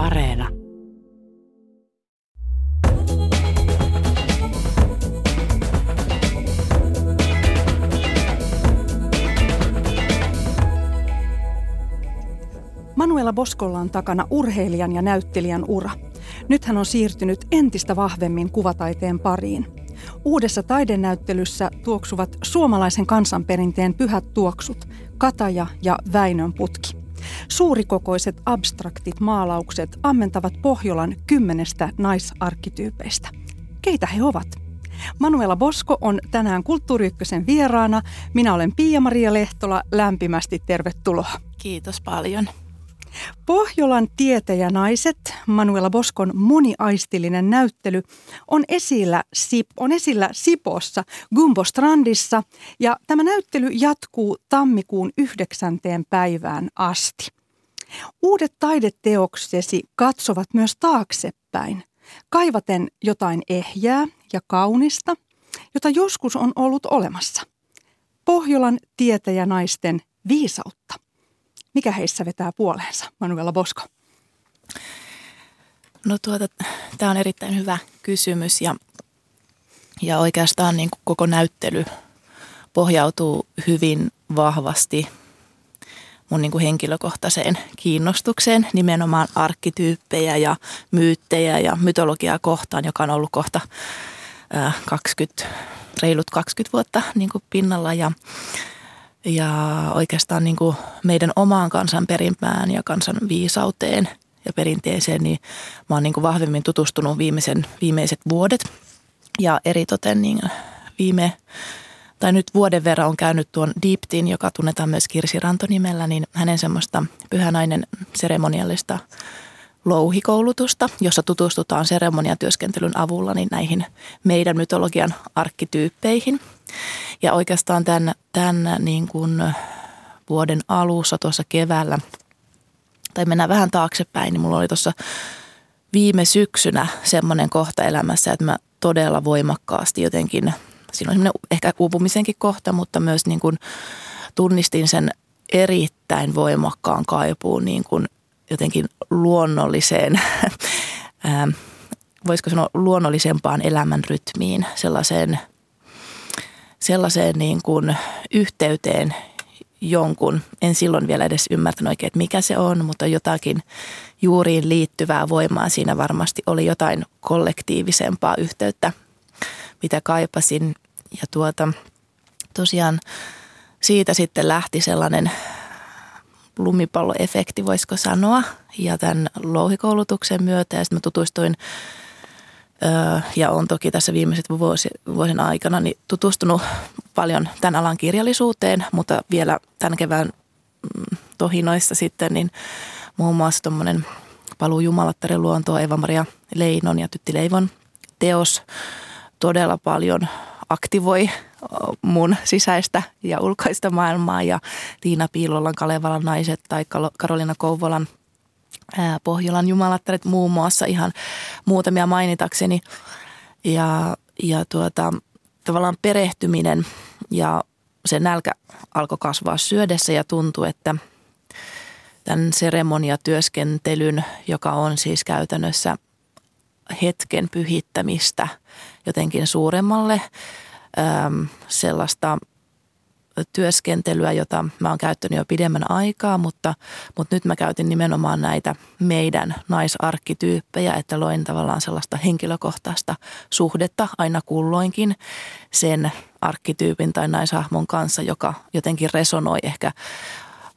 Areena. Manuela Boskolla on takana urheilijan ja näyttelijän ura. Nyt hän on siirtynyt entistä vahvemmin kuvataiteen pariin. Uudessa taidenäyttelyssä tuoksuvat suomalaisen kansanperinteen pyhät tuoksut, Kataja ja Väinön putki. Suurikokoiset abstraktit maalaukset ammentavat Pohjolan kymmenestä naisarkkityypeistä. Keitä he ovat? Manuela Bosko on tänään Kulttuuri vieraana. Minä olen Pia-Maria Lehtola. Lämpimästi tervetuloa. Kiitos paljon. Pohjolan tietäjänaiset, Manuela Boskon moniaistillinen näyttely, on esillä, on esillä Sipossa Gumbo-strandissa ja tämä näyttely jatkuu tammikuun 9. päivään asti. Uudet taideteoksesi katsovat myös taaksepäin, kaivaten jotain ehjää ja kaunista, jota joskus on ollut olemassa. Pohjolan tietäjänaisten viisautta. Mikä heissä vetää puoleensa, Manuela Bosko? No tuota, tämä on erittäin hyvä kysymys ja, ja oikeastaan niin kuin koko näyttely pohjautuu hyvin vahvasti mun niin kuin henkilökohtaiseen kiinnostukseen nimenomaan arkkityyppejä ja myyttejä ja mytologiaa kohtaan, joka on ollut kohta 20, reilut 20 vuotta niin kuin pinnalla ja, ja oikeastaan niin kuin meidän omaan kansan perimään ja kansan viisauteen ja perinteeseen, niin mä oon niin kuin vahvemmin tutustunut viimeisen, viimeiset vuodet. Ja eritoten niin viime, tai nyt vuoden verran on käynyt tuon Deeptin, joka tunnetaan myös Kirsi Ranto nimellä, niin hänen semmoista pyhänainen seremoniallista louhikoulutusta, jossa tutustutaan seremoniatyöskentelyn avulla niin näihin meidän mytologian arkkityyppeihin. Ja oikeastaan tämän, tämän niin kuin vuoden alussa tuossa keväällä, tai mennään vähän taaksepäin, niin mulla oli tuossa viime syksynä semmoinen kohta elämässä, että mä todella voimakkaasti jotenkin, siinä on semmoinen ehkä uupumisenkin kohta, mutta myös niin kuin tunnistin sen erittäin voimakkaan kaipuun niin kuin jotenkin luonnolliseen, voisiko sanoa luonnollisempaan elämän rytmiin, sellaiseen, sellaiseen niin kuin yhteyteen jonkun, en silloin vielä edes ymmärtänyt oikein, että mikä se on, mutta jotakin juuriin liittyvää voimaa siinä varmasti oli jotain kollektiivisempaa yhteyttä, mitä kaipasin. Ja tuota, tosiaan siitä sitten lähti sellainen lumipalloefekti, voisiko sanoa. Ja tämän louhikoulutuksen myötä ja sitten mä tutustuin ja on toki tässä viimeiset vuosi, vuosien aikana niin tutustunut paljon tämän alan kirjallisuuteen, mutta vielä tämän kevään mm, tohinoissa sitten niin muun muassa tuommoinen Paluu Jumalattaren luontoa Eva-Maria Leinon ja Tytti Leivon teos todella paljon aktivoi mun sisäistä ja ulkoista maailmaa ja Tiina Piilolan Kalevalan naiset tai Karolina Kouvolan Pohjolan jumalattaret muun muassa ihan muutamia mainitakseni. Ja, ja tuota, tavallaan perehtyminen ja se nälkä alkoi kasvaa syödessä ja tuntui, että tämän seremoniatyöskentelyn, joka on siis käytännössä hetken pyhittämistä jotenkin suuremmalle sellaista työskentelyä, jota mä oon käyttänyt jo pidemmän aikaa, mutta, mutta nyt mä käytin nimenomaan näitä meidän naisarkkityyppejä, että loin tavallaan sellaista henkilökohtaista suhdetta aina kulloinkin sen arkkityypin tai naishahmon kanssa, joka jotenkin resonoi ehkä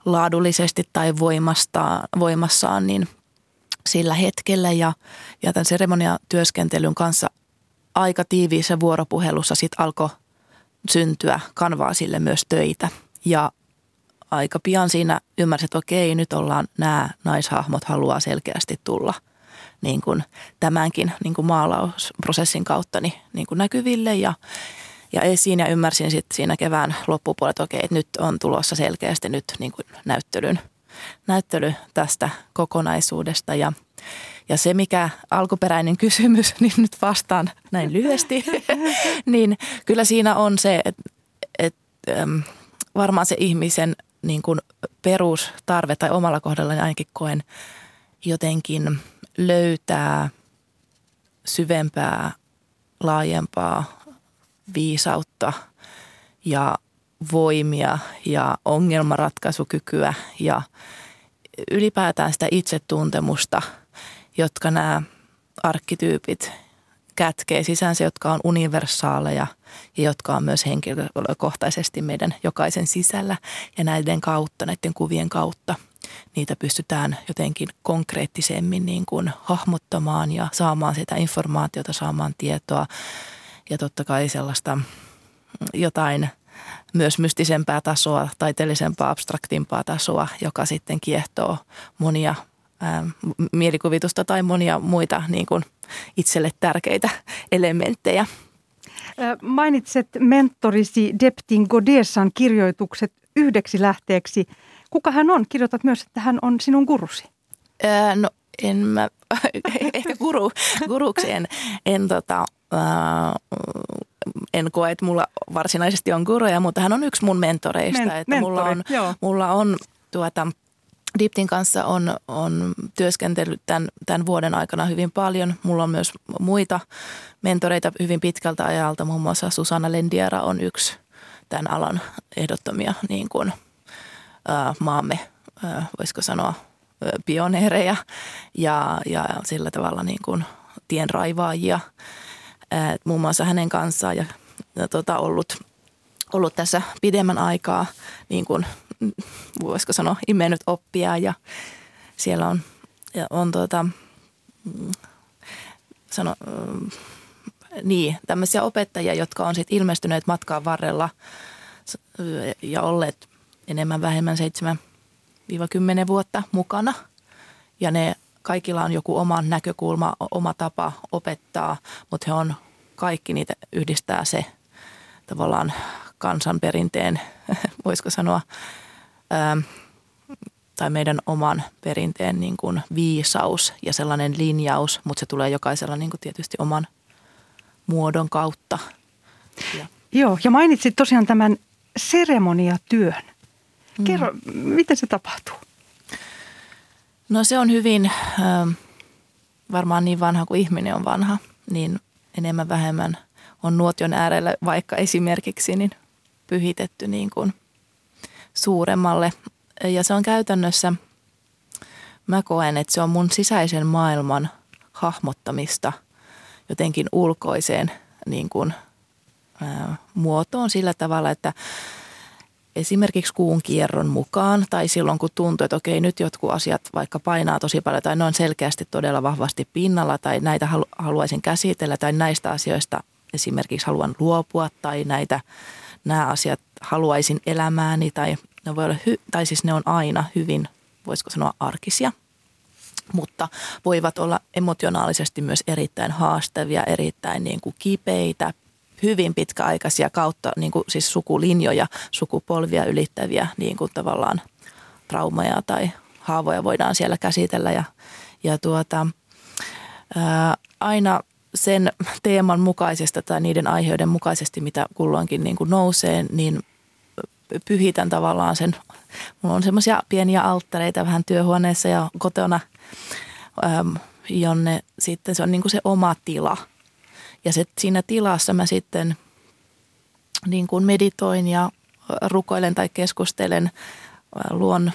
laadullisesti tai voimastaan, voimassaan niin sillä hetkellä. Ja, ja tämän seremoniatyöskentelyn kanssa aika tiiviissä vuoropuhelussa sitten alkoi syntyä kanvaasille myös töitä. Ja aika pian siinä ymmärsin, että okei, nyt ollaan nämä naishahmot haluaa selkeästi tulla niin kuin tämänkin niin kuin maalausprosessin kautta niin, niin kuin näkyville ja, ja esiin. Ja ymmärsin sitten siinä kevään loppupuolella, että okei, että nyt on tulossa selkeästi nyt niin kuin näyttelyn, näyttely tästä kokonaisuudesta ja – ja se, mikä alkuperäinen kysymys, niin nyt vastaan näin lyhyesti, niin kyllä siinä on se, että, että varmaan se ihmisen niin kuin perustarve tai omalla kohdallani ainakin koen jotenkin löytää syvempää, laajempaa viisautta ja voimia ja ongelmanratkaisukykyä ja ylipäätään sitä itsetuntemusta, jotka nämä arkkityypit kätkee sisäänsä, jotka on universaaleja ja jotka on myös henkilökohtaisesti meidän jokaisen sisällä. Ja näiden kautta, näiden kuvien kautta, niitä pystytään jotenkin konkreettisemmin niin kuin hahmottamaan ja saamaan sitä informaatiota, saamaan tietoa ja totta kai sellaista jotain myös mystisempää tasoa, taiteellisempaa, abstraktimpaa tasoa, joka sitten kiehtoo monia ää, mielikuvitusta tai monia muita niin kuin itselle tärkeitä elementtejä. Mainitset mentorisi Deptin Godessan kirjoitukset yhdeksi lähteeksi. Kuka hän on? Kirjoitat myös, että hän on sinun gurusi. Ää, no en mä, ehkä guru, guruksi en, en tota, ää, en koe, että mulla varsinaisesti on guruja, mutta hän on yksi mun mentoreista. Men, että mentori, mulla on, joo. mulla on tuota, Diptin kanssa on, on työskentellyt tämän, tämän vuoden aikana hyvin paljon. Mulla on myös muita mentoreita hyvin pitkältä ajalta. Muun muassa Susanna Lendiera on yksi tämän alan ehdottomia niin kuin, ää, maamme, ää, voisiko sanoa, pioneereja ja, ja sillä tavalla niin kuin tienraivaajia. Ää, muun muassa hänen kanssaan ja, ja tota, ollut, ollut tässä pidemmän aikaa niin kuin voisiko sanoa, imennyt oppia ja siellä on, ja on tuota, mm, sano, mm, niin, tämmöisiä opettajia, jotka on sitten ilmestyneet matkaan varrella ja olleet enemmän vähemmän 7-10 vuotta mukana. Ja ne kaikilla on joku oma näkökulma, oma tapa opettaa, mutta he on kaikki niitä yhdistää se tavallaan kansanperinteen, voisiko sanoa, ää, tai meidän oman perinteen niin kuin viisaus ja sellainen linjaus, mutta se tulee jokaisella niin kuin tietysti oman muodon kautta. Ja. Joo, ja mainitsit tosiaan tämän seremoniatyön. Mm. Kerro, mm. miten se tapahtuu? No se on hyvin, äh, varmaan niin vanha kuin ihminen on vanha, niin enemmän vähemmän on nuotion äärellä vaikka esimerkiksi niin pyhitetty niin kuin suuremmalle. Ja se on käytännössä, mä koen, että se on mun sisäisen maailman hahmottamista jotenkin ulkoiseen niin kuin, ää, muotoon sillä tavalla, että esimerkiksi kuun kierron mukaan tai silloin kun tuntuu, että okei nyt jotkut asiat vaikka painaa tosi paljon tai ne on selkeästi todella vahvasti pinnalla tai näitä haluaisin käsitellä tai näistä asioista esimerkiksi haluan luopua tai näitä nämä asiat haluaisin elämääni tai ne voi olla, hy- tai siis ne on aina hyvin, voisiko sanoa arkisia, mutta voivat olla emotionaalisesti myös erittäin haastavia, erittäin niin kuin kipeitä, hyvin pitkäaikaisia kautta niin kuin siis sukulinjoja, sukupolvia ylittäviä niin kuin tavallaan traumaja tai haavoja voidaan siellä käsitellä. Ja, ja tuota, ää, aina sen teeman mukaisesta tai niiden aiheiden mukaisesti, mitä kulloinkin niin kuin nousee, niin pyhitän tavallaan sen. Mulla on semmoisia pieniä alttareita vähän työhuoneessa ja kotona, jonne sitten se on niin kuin se oma tila. Ja se, siinä tilassa mä sitten niin kuin meditoin ja rukoilen tai keskustelen, luon,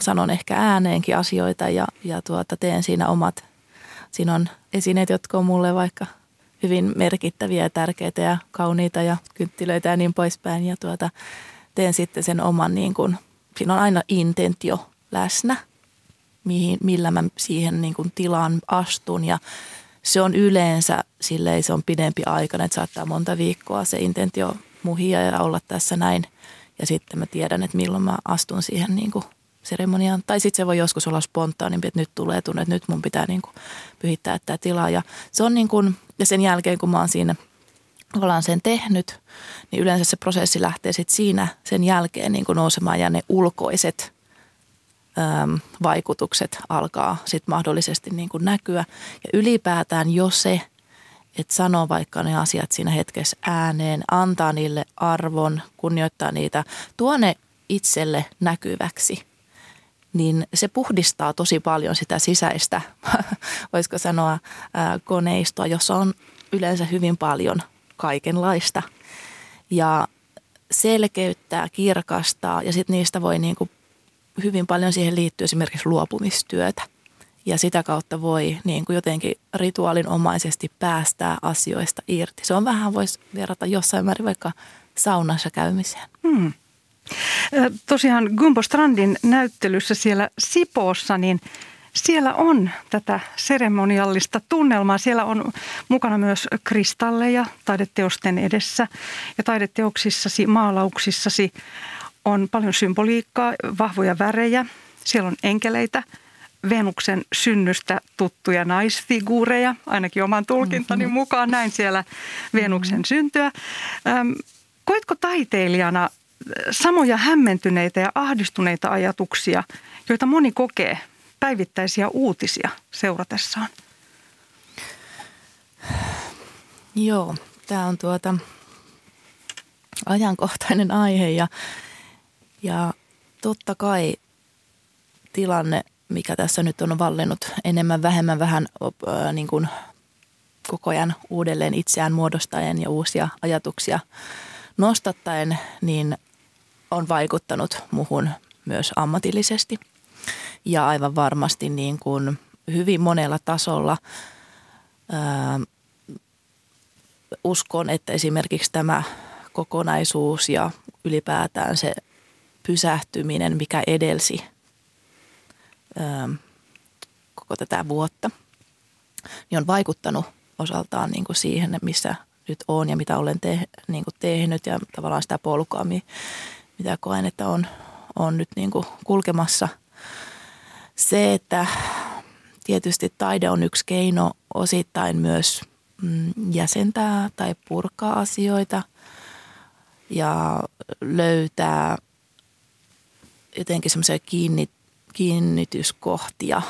sanon ehkä ääneenkin asioita ja, ja tuota, teen siinä omat, siinä on esineet, jotka on mulle vaikka hyvin merkittäviä ja tärkeitä ja kauniita ja kynttilöitä ja niin poispäin. Ja tuota, teen sitten sen oman, niin kuin, siinä on aina intentio läsnä, mihin, millä mä siihen niin kuin tilaan astun ja se on yleensä, silleen se on pidempi aika, että saattaa monta viikkoa se intentio muhia ja olla tässä näin. Ja sitten mä tiedän, että milloin mä astun siihen niin kuin seremoniaan. Tai sitten se voi joskus olla spontaanimpi, että nyt tulee tunne, että nyt mun pitää niin kuin pyhittää tämä tila. Ja, se on niin kuin, ja sen jälkeen, kun mä oon siinä – ollaan sen tehnyt, niin yleensä se prosessi lähtee sitten siinä sen jälkeen niin kuin nousemaan ja ne ulkoiset äm, vaikutukset alkaa sitten mahdollisesti niin kuin näkyä. Ja ylipäätään jo se, että sanoo vaikka ne asiat siinä hetkessä ääneen, antaa niille arvon, kunnioittaa niitä, tuo ne itselle näkyväksi, niin se puhdistaa tosi paljon sitä sisäistä, voisiko sanoa, koneistoa, jossa on yleensä hyvin paljon kaikenlaista. Ja selkeyttää, kirkastaa ja sitten niistä voi niin kuin hyvin paljon siihen liittyä esimerkiksi luopumistyötä. Ja sitä kautta voi niin kuin jotenkin rituaalinomaisesti päästää asioista irti. Se on vähän, voisi verrata jossain määrin vaikka saunassa käymiseen. Hmm. Tosiaan Gumbo Strandin näyttelyssä siellä Sipoossa, niin siellä on tätä seremoniallista tunnelmaa. Siellä on mukana myös kristalleja taideteosten edessä ja taideteoksissasi, maalauksissasi on paljon symboliikkaa, vahvoja värejä. Siellä on enkeleitä, Venuksen synnystä tuttuja naisfiguureja, ainakin oman tulkintani mm-hmm. mukaan näin siellä Venuksen mm-hmm. syntyä. Koitko taiteilijana samoja hämmentyneitä ja ahdistuneita ajatuksia, joita moni kokee päivittäisiä uutisia seuratessaan? Joo, tämä on tuota ajankohtainen aihe ja, ja totta kai tilanne, mikä tässä nyt on vallinnut enemmän vähemmän vähän äh, niin kuin koko ajan uudelleen itseään muodostaen ja uusia ajatuksia nostattaen, niin on vaikuttanut muhun myös ammatillisesti. Ja aivan varmasti niin kuin hyvin monella tasolla ää, uskon, että esimerkiksi tämä kokonaisuus ja ylipäätään se pysähtyminen, mikä edelsi ää, koko tätä vuotta, niin on vaikuttanut osaltaan niin kuin siihen, missä nyt on ja mitä olen te, niin kuin tehnyt ja tavallaan sitä polkua, mitä koen, että on, on nyt niin kuin kulkemassa. Se, että tietysti taide on yksi keino osittain myös mm, jäsentää tai purkaa asioita ja löytää jotenkin semmoisia kiinni, kiinnityskohtia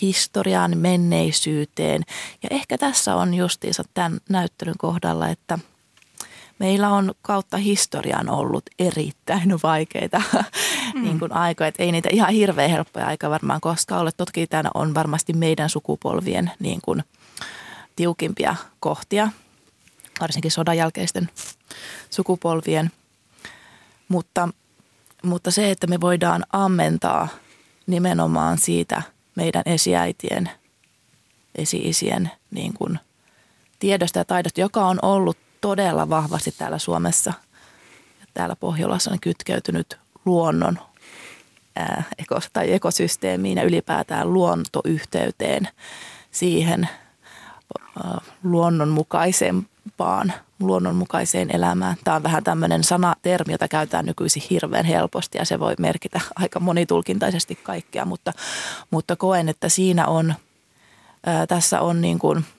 historiaan, menneisyyteen. Ja ehkä tässä on justiinsa tämän näyttelyn kohdalla, että – meillä on kautta historian ollut erittäin vaikeita mm. niin kuin aikoja. Että ei niitä ihan hirveän helppoja aika varmaan koskaan ole. Toki tämä on varmasti meidän sukupolvien niin kuin tiukimpia kohtia, varsinkin sodan jälkeisten sukupolvien. Mutta, mutta se, että me voidaan ammentaa nimenomaan siitä meidän esiäitien, esi-isien niin kuin tiedosta ja taidosta, joka on ollut todella vahvasti täällä Suomessa ja täällä Pohjolassa on kytkeytynyt luonnon ää, tai ekosysteemiin ja ylipäätään luontoyhteyteen siihen ää, luonnonmukaisempaan, luonnonmukaiseen elämään. Tämä on vähän tämmöinen sanatermi, jota käytetään nykyisin hirveän helposti ja se voi merkitä aika monitulkintaisesti kaikkea, mutta, mutta koen, että siinä on, ää, tässä on niin kuin –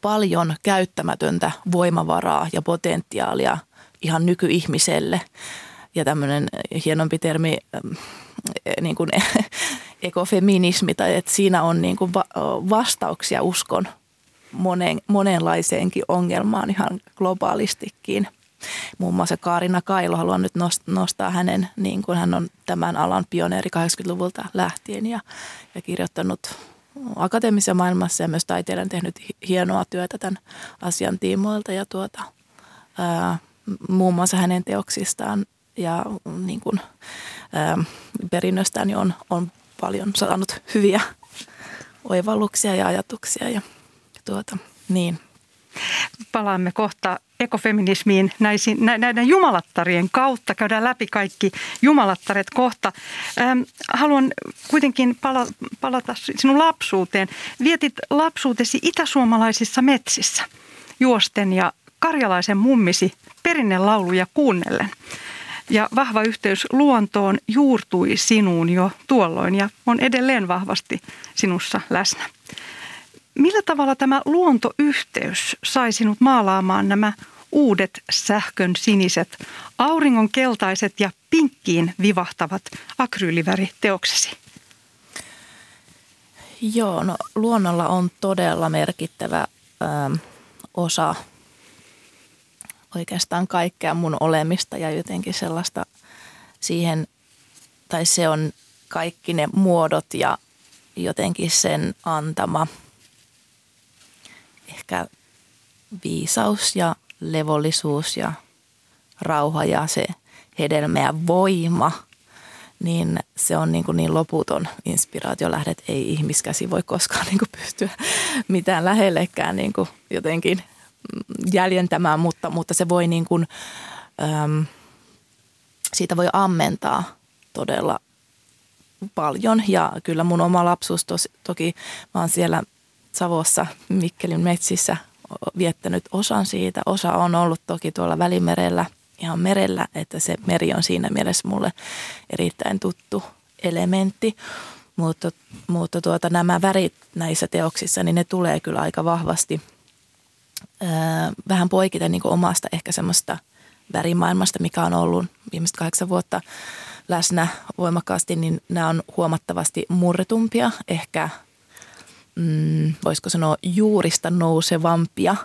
paljon käyttämätöntä voimavaraa ja potentiaalia ihan nykyihmiselle. Ja tämmöinen hienompi termi, niin kuin ekofeminismi, tai että siinä on niin kuin vastauksia uskon monen, monenlaiseenkin ongelmaan ihan globaalistikin. Muun muassa Kaarina Kailo, haluan nyt nostaa hänen, niin kuin hän on tämän alan pioneeri 80-luvulta lähtien ja, ja kirjoittanut akateemisessa maailmassa ja myös taiteilijan tehnyt hienoa työtä tämän asian tiimoilta ja tuota, ää, muun muassa hänen teoksistaan ja niin kuin, ää, perinnöstään niin on, on paljon saanut hyviä oivalluksia ja ajatuksia ja tuota, niin. Palaamme kohta ekofeminismiin näiden jumalattarien kautta. Käydään läpi kaikki jumalattaret kohta. Ähm, haluan kuitenkin palata sinun lapsuuteen. Vietit lapsuutesi itäsuomalaisissa metsissä juosten ja karjalaisen mummisi perinnelauluja kuunnellen. Ja vahva yhteys luontoon juurtui sinuun jo tuolloin ja on edelleen vahvasti sinussa läsnä. Millä tavalla tämä luontoyhteys sai sinut maalaamaan nämä uudet sähkön siniset, auringon keltaiset ja pinkkiin vivahtavat akryyliväri-teoksesi? Joo, no luonnolla on todella merkittävä ö, ähm, osa oikeastaan kaikkea mun olemista ja jotenkin sellaista siihen, tai se on kaikki ne muodot ja jotenkin sen antama ehkä viisaus ja levollisuus ja rauha ja se hedelmä ja voima, niin se on niin, kuin niin loputon inspiraatiolähde, että ei ihmiskäsi voi koskaan niin kuin pystyä mitään lähellekään niin kuin jotenkin jäljentämään, mutta, mutta se voi niin kuin, äm, siitä voi ammentaa todella paljon. Ja kyllä mun oma lapsuus tos, toki mä oon siellä Savossa Mikkelin metsissä viettänyt osan siitä. Osa on ollut toki tuolla Välimerellä, ihan merellä, että se meri on siinä mielessä mulle erittäin tuttu elementti. Mutta, mutta tuota, nämä värit näissä teoksissa, niin ne tulee kyllä aika vahvasti ää, vähän poikiten niin omasta ehkä semmoista värimaailmasta, mikä on ollut viimeiset kahdeksan vuotta läsnä voimakkaasti, niin nämä on huomattavasti murretumpia, ehkä mm, voisiko sanoa juurista nousevampia.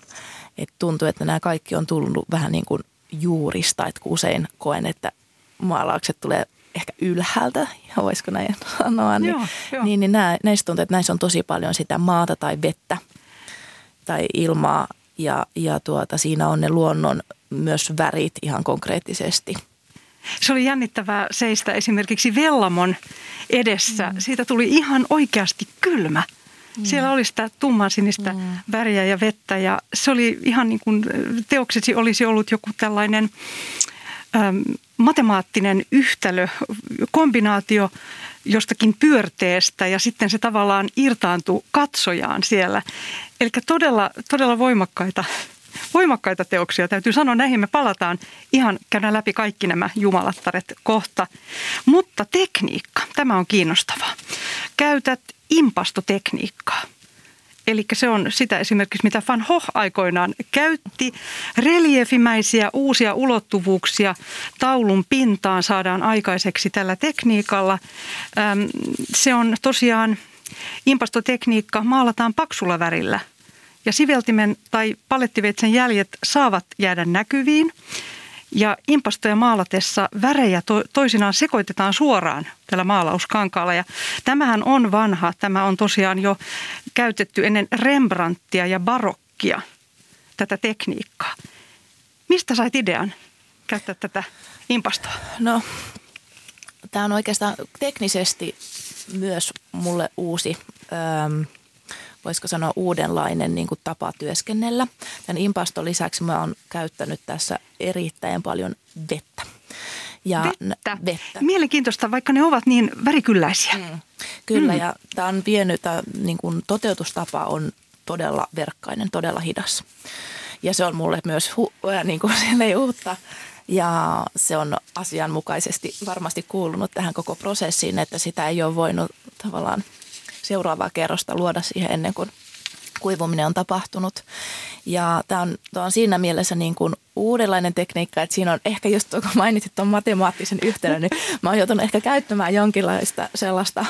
Et tuntuu, että nämä kaikki on tullut vähän niin kuin juurista, että usein koen, että maalaukset tulee ehkä ylhäältä, voisiko näin sanoa, niin, joo, joo. niin, niin nää, näistä tuntuu, että näissä on tosi paljon sitä maata tai vettä tai ilmaa ja, ja tuota, siinä on ne luonnon myös värit ihan konkreettisesti – se oli jännittävää seistä esimerkiksi Vellamon edessä. Mm. Siitä tuli ihan oikeasti kylmä. Mm. Siellä oli sitä tummansinistä mm. väriä ja vettä ja se oli ihan niin kuin teoksesi olisi ollut joku tällainen äm, matemaattinen yhtälö, kombinaatio jostakin pyörteestä ja sitten se tavallaan irtaantui katsojaan siellä. Eli todella, todella voimakkaita voimakkaita teoksia. Täytyy sanoa, näihin me palataan ihan, käydään läpi kaikki nämä jumalattaret kohta. Mutta tekniikka, tämä on kiinnostavaa. Käytät impastotekniikkaa. Eli se on sitä esimerkiksi, mitä Van Gogh aikoinaan käytti. Reliefimäisiä uusia ulottuvuuksia taulun pintaan saadaan aikaiseksi tällä tekniikalla. Se on tosiaan impastotekniikka, maalataan paksulla värillä – ja siveltimen tai palettiveitsen jäljet saavat jäädä näkyviin. Ja impastoja maalatessa värejä to, toisinaan sekoitetaan suoraan tällä maalauskankaalla. Ja tämähän on vanha. Tämä on tosiaan jo käytetty ennen Rembrandtia ja barokkia, tätä tekniikkaa. Mistä sait idean käyttää tätä impastoa? No, tämä on oikeastaan teknisesti myös mulle uusi. Öm, voisiko sanoa uudenlainen niin kuin tapa työskennellä. Tämän impaston lisäksi mä oon käyttänyt tässä erittäin paljon vettä. Ja vettä. vettä. Mielenkiintoista, vaikka ne ovat niin värikylläisiä. Mm. Kyllä, mm. ja tämä on vienyt, tämä niin kuin toteutustapa on todella verkkainen, todella hidas. Ja se on mulle myös hu- äh, niin kuin uutta. Ja se on asianmukaisesti varmasti kuulunut tähän koko prosessiin, että sitä ei ole voinut tavallaan seuraavaa kerrosta luoda siihen ennen kuin kuivuminen on tapahtunut. Ja tämä on, tämä on siinä mielessä niin kuin uudenlainen tekniikka, että siinä on ehkä just kun mainitsit tuon matemaattisen yhteyden, niin mä oon joutunut ehkä käyttämään jonkinlaista sellaista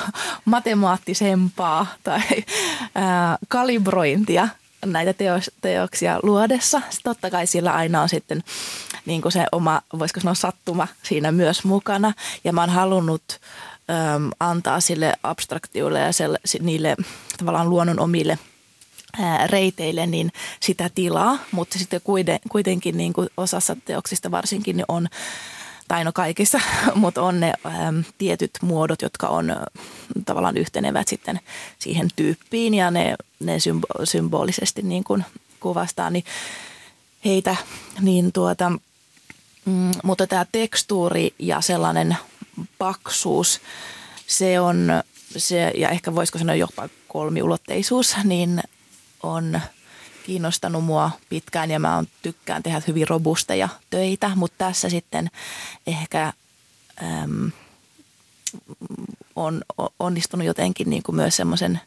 matemaattisempaa tai ää, kalibrointia näitä teos, teoksia luodessa. Totta kai sillä aina on sitten niin kuin se oma, voisiko sanoa sattuma siinä myös mukana. Ja mä oon halunnut äm, antaa sille abstraktioille ja selle, niille tavallaan luonnon omille ää, reiteille niin sitä tilaa, mutta sitten kuitenkin niin kuin osassa teoksista varsinkin niin on tai no kaikissa, mutta on ne äm, tietyt muodot, jotka on ä, tavallaan yhtenevät sitten siihen tyyppiin ja ne, ne symbo- symbolisesti niin kuin kuvastaa niin heitä, niin tuota, mm, mutta tämä tekstuuri ja sellainen paksuus, se on se, ja ehkä voisiko sanoa jopa kolmiulotteisuus, niin on kiinnostanut mua pitkään ja mä on, tykkään tehdä hyvin robusteja töitä, mutta tässä sitten ehkä äm, on onnistunut jotenkin niin kuin myös semmoisen –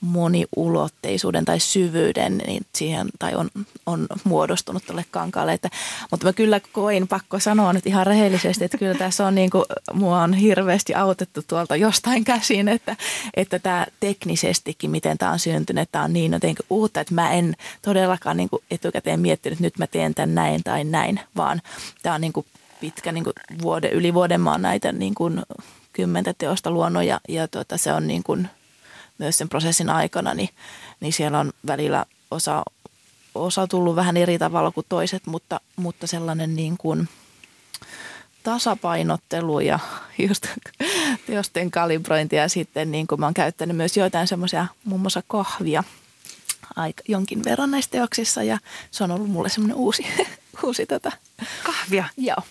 moniulotteisuuden tai syvyyden niin siihen, tai on, on muodostunut tuolle kankaalle. Että, mutta mä kyllä koin, pakko sanoa nyt ihan rehellisesti, että kyllä tässä on niin kuin, mua on hirveästi autettu tuolta jostain käsin, että, että tämä teknisestikin, miten tämä on syntynyt, tämä on niin jotenkin uutta, että mä en todellakaan niin kuin etukäteen miettinyt, että nyt mä teen tämän näin tai näin, vaan tämä on niin kuin pitkä niin kuin vuoden, yli vuoden mä oon näitä niin kuin kymmentä teosta luonut ja, ja tuota, se on niin kuin myös sen prosessin aikana, niin, niin siellä on välillä osa, osa tullut vähän eri tavalla kuin toiset, mutta, mutta sellainen niin kuin tasapainottelu ja just teosten kalibrointi ja sitten niin kuin mä oon käyttänyt myös joitain semmoisia muun muassa kahvia aika, jonkin verran näissä teoksissa ja se on ollut mulle semmoinen uusi, uusi tota. Kahvia? Joo.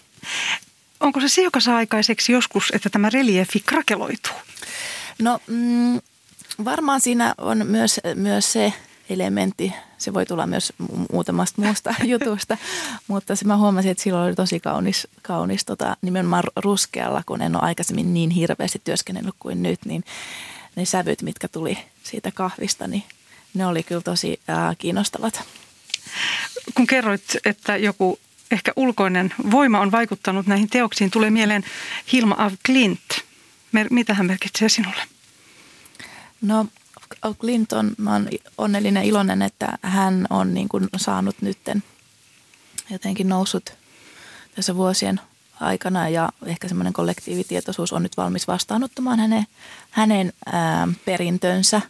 Onko se se, joka saa aikaiseksi joskus, että tämä reliefi krakeloituu? No mm, varmaan siinä on myös, myös se elementti, se voi tulla myös muutamasta muusta jutusta, mutta se mä huomasin, että silloin oli tosi kaunis, kaunis tota, nimenomaan ruskealla, kun en ole aikaisemmin niin hirveästi työskennellyt kuin nyt, niin ne sävyt, mitkä tuli siitä kahvista, niin ne oli kyllä tosi ää, kiinnostavat. Kun kerroit, että joku ehkä ulkoinen voima on vaikuttanut näihin teoksiin, tulee mieleen Hilma af Klint. Mitä hän merkitsee sinulle? No Clinton, mä oon onnellinen iloinen, että hän on niin kuin saanut nytten jotenkin noussut tässä vuosien aikana ja ehkä semmoinen kollektiivitietoisuus on nyt valmis vastaanottamaan hänen, hänen ää, perintönsä.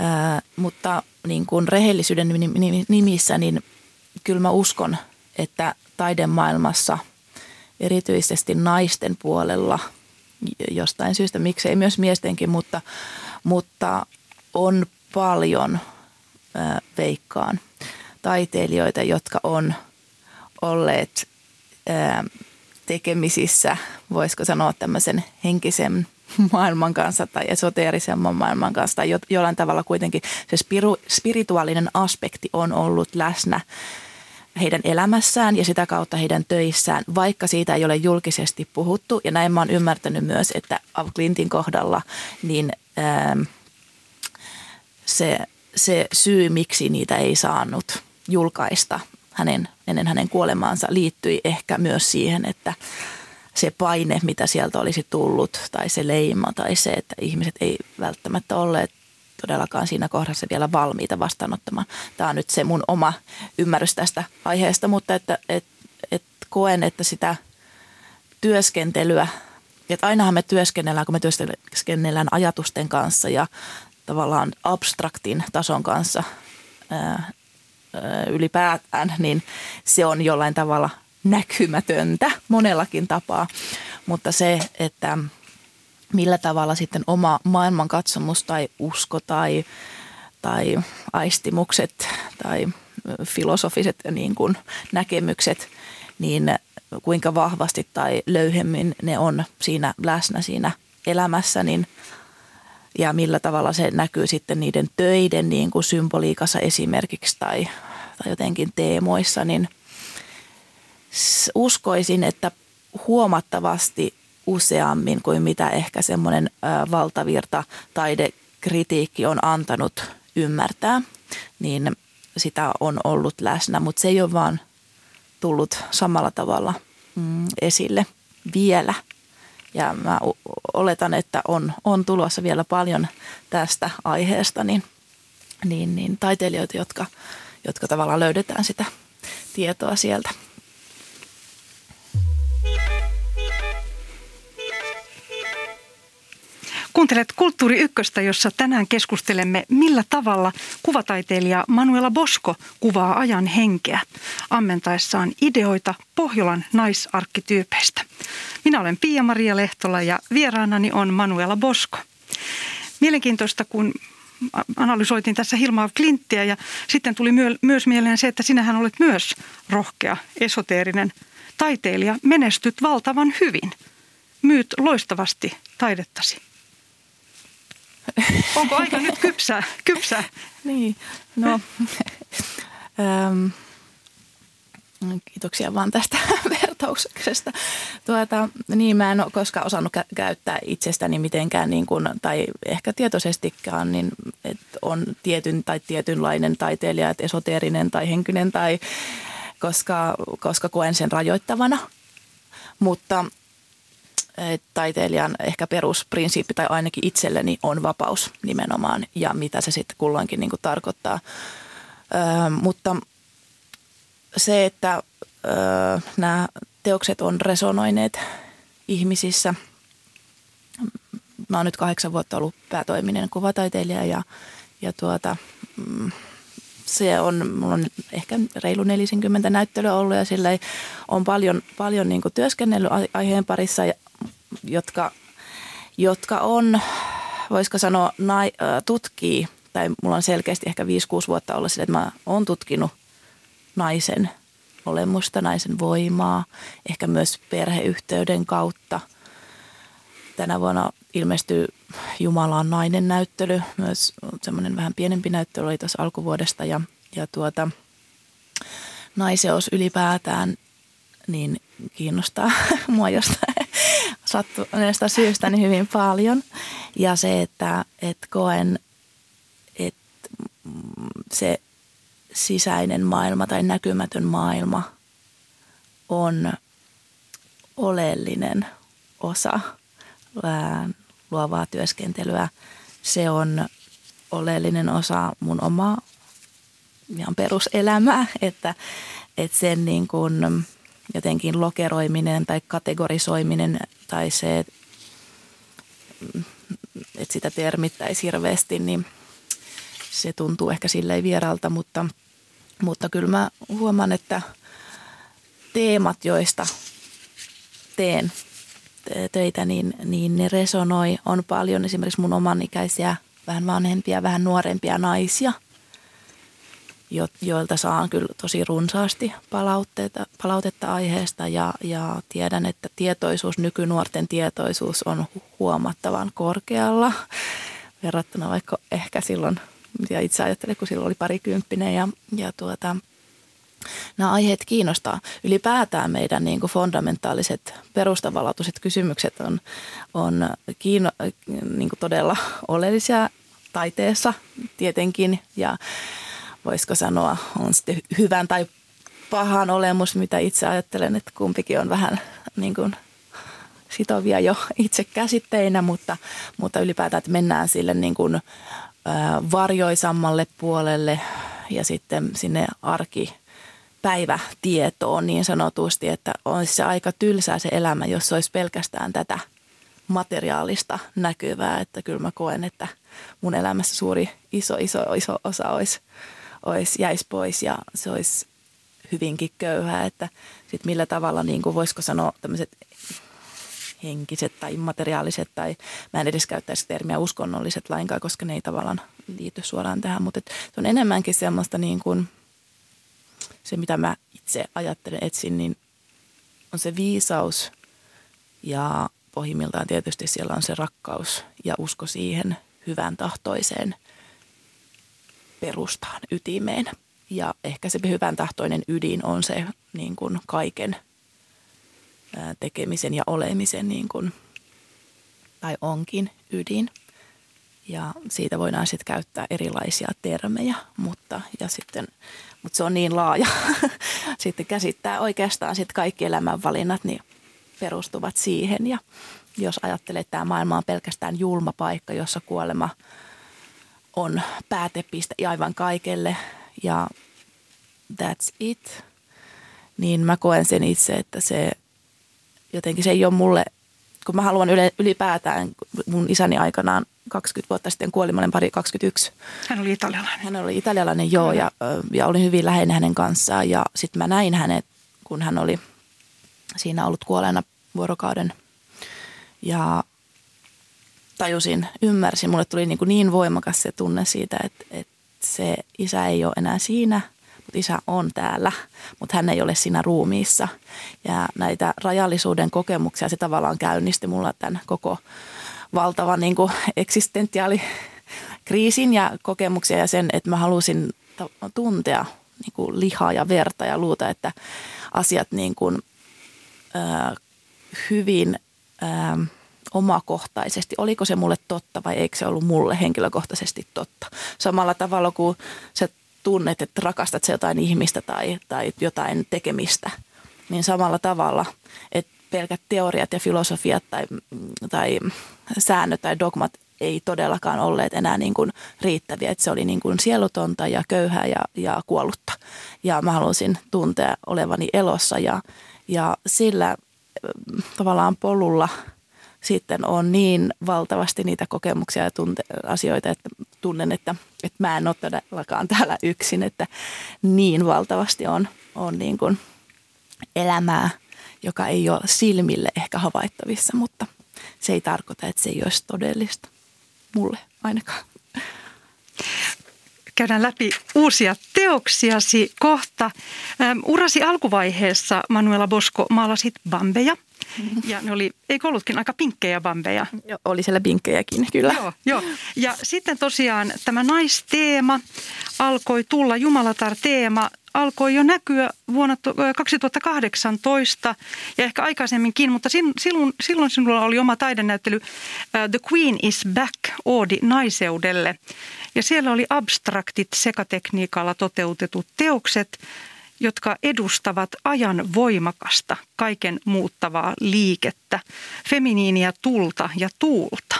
Ää, mutta niin kuin rehellisyyden nimissä, niin kyllä mä uskon, että taidemaailmassa erityisesti naisten puolella jostain syystä, miksei myös miestenkin, mutta – mutta on paljon äh, veikkaan taiteilijoita, jotka on olleet äh, tekemisissä, voisiko sanoa tämmöisen henkisen maailman kanssa tai esoteerisemman maailman kanssa tai jo, jollain tavalla kuitenkin se spiru, spirituaalinen aspekti on ollut läsnä heidän elämässään ja sitä kautta heidän töissään, vaikka siitä ei ole julkisesti puhuttu. Ja näin mä oon ymmärtänyt myös, että Clintin kohdalla niin ähm, se, se syy, miksi niitä ei saanut julkaista hänen, ennen hänen kuolemaansa liittyi ehkä myös siihen, että se paine, mitä sieltä olisi tullut, tai se leima, tai se, että ihmiset ei välttämättä olleet todellakaan siinä kohdassa vielä valmiita vastaanottamaan. Tämä on nyt se mun oma ymmärrys tästä aiheesta, mutta että, et, et koen, että sitä työskentelyä, että ainahan me työskennellään, kun me työskennellään ajatusten kanssa ja tavallaan abstraktin tason kanssa ää, ylipäätään, niin se on jollain tavalla näkymätöntä monellakin tapaa. Mutta se, että millä tavalla sitten oma maailmankatsomus tai usko tai, tai aistimukset tai filosofiset niin kuin näkemykset, niin kuinka vahvasti tai löyhemmin ne on siinä läsnä siinä elämässä, niin ja millä tavalla se näkyy sitten niiden töiden niin kuin symboliikassa esimerkiksi tai, tai jotenkin teemoissa, niin uskoisin, että huomattavasti useammin kuin mitä ehkä semmoinen valtavirta taidekritiikki on antanut ymmärtää, niin sitä on ollut läsnä, mutta se ei ole vaan tullut samalla tavalla mm, esille vielä. Ja mä oletan, että on, on tulossa vielä paljon tästä aiheesta, niin, niin, niin taiteilijoita, jotka, jotka tavallaan löydetään sitä tietoa sieltä. Kuuntelet Kulttuuri Ykköstä, jossa tänään keskustelemme, millä tavalla kuvataiteilija Manuela Bosko kuvaa ajan henkeä ammentaessaan ideoita Pohjolan naisarkkityypeistä. Minä olen Pia-Maria Lehtola ja vieraanani on Manuela Bosko. Mielenkiintoista, kun analysoitiin tässä Hilmaa Klinttiä ja sitten tuli myös mieleen se, että sinähän olet myös rohkea, esoteerinen taiteilija. Menestyt valtavan hyvin. Myyt loistavasti taidettasi. Onko aika nyt kypsää? kypsää? niin, no ähm, kiitoksia vaan tästä vertauksesta. Tuota, niin mä en ole koskaan osannut kä- käyttää itsestäni mitenkään niin kuin, tai ehkä tietoisestikaan, niin että on tietyn tai tietynlainen taiteilija, että esoteerinen tai henkinen tai koska, koska koen sen rajoittavana. Mutta taiteilijan ehkä perusprinsiippi tai ainakin itselleni on vapaus nimenomaan ja mitä se sitten kulloinkin niin kuin tarkoittaa. Ö, mutta se, että ö, nämä teokset on resonoineet ihmisissä mä oon nyt kahdeksan vuotta ollut päätoiminen kuvataiteilija ja, ja tuota, mm, se on, mulla on ehkä reilu 40 näyttelyä ollut ja sillä on paljon, paljon niin työskennellyt aiheen parissa, jotka, jotka on, voisiko sanoa, nai, tutkii, tai mulla on selkeästi ehkä 5-6 vuotta ollut sille, että mä oon tutkinut naisen olemusta, naisen voimaa, ehkä myös perheyhteyden kautta. Tänä vuonna ilmestyy Jumalan nainen näyttely, myös semmoinen vähän pienempi näyttely oli tuossa alkuvuodesta ja, ja tuota, naiseus ylipäätään niin kiinnostaa mua jostain sattuneesta syystä niin hyvin paljon. Ja se, että, että koen, että se sisäinen maailma tai näkymätön maailma on oleellinen osa luovaa työskentelyä. Se on oleellinen osa mun omaa ihan peruselämää, että, että sen niin kuin jotenkin lokeroiminen tai kategorisoiminen tai se, että sitä termittäisi hirveästi, niin se tuntuu ehkä silleen vieralta, mutta, mutta kyllä mä huomaan, että teemat, joista teen töitä, niin, niin ne resonoi. On paljon esimerkiksi mun oman ikäisiä, vähän vanhempia, vähän nuorempia naisia, jo, joilta saan kyllä tosi runsaasti palautteita, palautetta aiheesta ja, ja tiedän, että tietoisuus, nykynuorten tietoisuus on huomattavan korkealla verrattuna vaikka ehkä silloin, ja itse ajattelen, kun silloin oli parikymppinen ja, ja tuota, nämä aiheet kiinnostaa. Ylipäätään meidän niin kuin fundamentaaliset perustavanlaatuiset kysymykset on, on kiino, niin kuin todella oleellisia taiteessa tietenkin ja voisiko sanoa on sitten hyvän tai pahan olemus, mitä itse ajattelen, että kumpikin on vähän niin kuin sitovia jo itse käsitteinä, mutta, mutta ylipäätään, että mennään sille niin kuin, varjoisammalle puolelle ja sitten sinne arki päivätietoon niin sanotusti, että olisi se aika tylsää se elämä, jos se olisi pelkästään tätä materiaalista näkyvää, että kyllä mä koen, että mun elämässä suuri iso, iso, iso osa olisi, olisi jäisi pois ja se olisi hyvinkin köyhää, että sit millä tavalla, niin kuin voisiko sanoa tämmöiset henkiset tai immateriaaliset tai mä en edes käyttäisi termiä uskonnolliset lainkaan, koska ne ei tavallaan liity suoraan tähän, mutta se on enemmänkin semmoista niin kuin – se, mitä mä itse ajattelen, etsin, niin on se viisaus ja pohjimmiltaan tietysti siellä on se rakkaus ja usko siihen hyvän tahtoiseen perustaan, ytimeen. Ja ehkä se hyvän tahtoinen ydin on se niin kuin kaiken tekemisen ja olemisen niin kuin, tai onkin ydin. Ja siitä voidaan sitten käyttää erilaisia termejä, mutta, ja sitten, mutta se on niin laaja. sitten käsittää oikeastaan sitten kaikki elämänvalinnat niin perustuvat siihen. Ja jos ajattelee, että tämä maailma on pelkästään julma paikka, jossa kuolema on päätepiste aivan kaikelle ja that's it, niin mä koen sen itse, että se jotenkin se ei ole mulle, kun mä haluan ylipäätään mun isäni aikanaan 20 vuotta sitten kuoli, mä olin pari 21. Hän oli italialainen. Hän oli italialainen, joo, ja, ja olin hyvin läheinen hänen kanssaan. Ja sitten mä näin hänet, kun hän oli siinä ollut kuolleena vuorokauden. Ja tajusin, ymmärsin, mulle tuli niin, kuin niin voimakas se tunne siitä, että, että se isä ei ole enää siinä, mutta isä on täällä, mutta hän ei ole siinä ruumiissa. Ja näitä rajallisuuden kokemuksia se tavallaan käynnisti mulla tämän koko valtava niin kuin eksistentiaali kriisin ja kokemuksia ja sen, että mä halusin tuntea niin kuin lihaa ja verta ja luuta, että asiat niin kuin, äh, hyvin äh, omakohtaisesti, oliko se mulle totta vai eikö se ollut mulle henkilökohtaisesti totta. Samalla tavalla kuin sä tunnet, että rakastat se jotain ihmistä tai, tai jotain tekemistä, niin samalla tavalla, että pelkät teoriat ja filosofiat tai, tai säännöt tai dogmat ei todellakaan olleet enää niin kuin riittäviä. Että se oli niin kuin sielutonta ja köyhää ja, ja kuollutta. Ja mä halusin tuntea olevani elossa ja, ja sillä tavallaan polulla sitten on niin valtavasti niitä kokemuksia ja tunte, asioita, että tunnen, että, että mä en ole todellakaan täällä yksin, että niin valtavasti on, on niin kuin elämää, joka ei ole silmille ehkä havaittavissa, mutta se ei tarkoita, että se ei olisi todellista mulle ainakaan. Käydään läpi uusia teoksiasi kohta. Urasi alkuvaiheessa Manuela Bosco maalasit bambeja. Ja ne oli, eikö ollutkin aika pinkkejä bambeja? Joo, oli siellä pinkkejäkin, kyllä. Joo, joo. Ja sitten tosiaan tämä naisteema alkoi tulla, Jumalatar-teema alkoi jo näkyä vuonna 2018 ja ehkä aikaisemminkin, mutta silloin, silloin sinulla oli oma taidenäyttely The Queen is Back, Oodi naiseudelle. Ja siellä oli abstraktit sekatekniikalla toteutetut teokset, jotka edustavat ajan voimakasta, kaiken muuttavaa liikettä, feminiiniä tulta ja tuulta.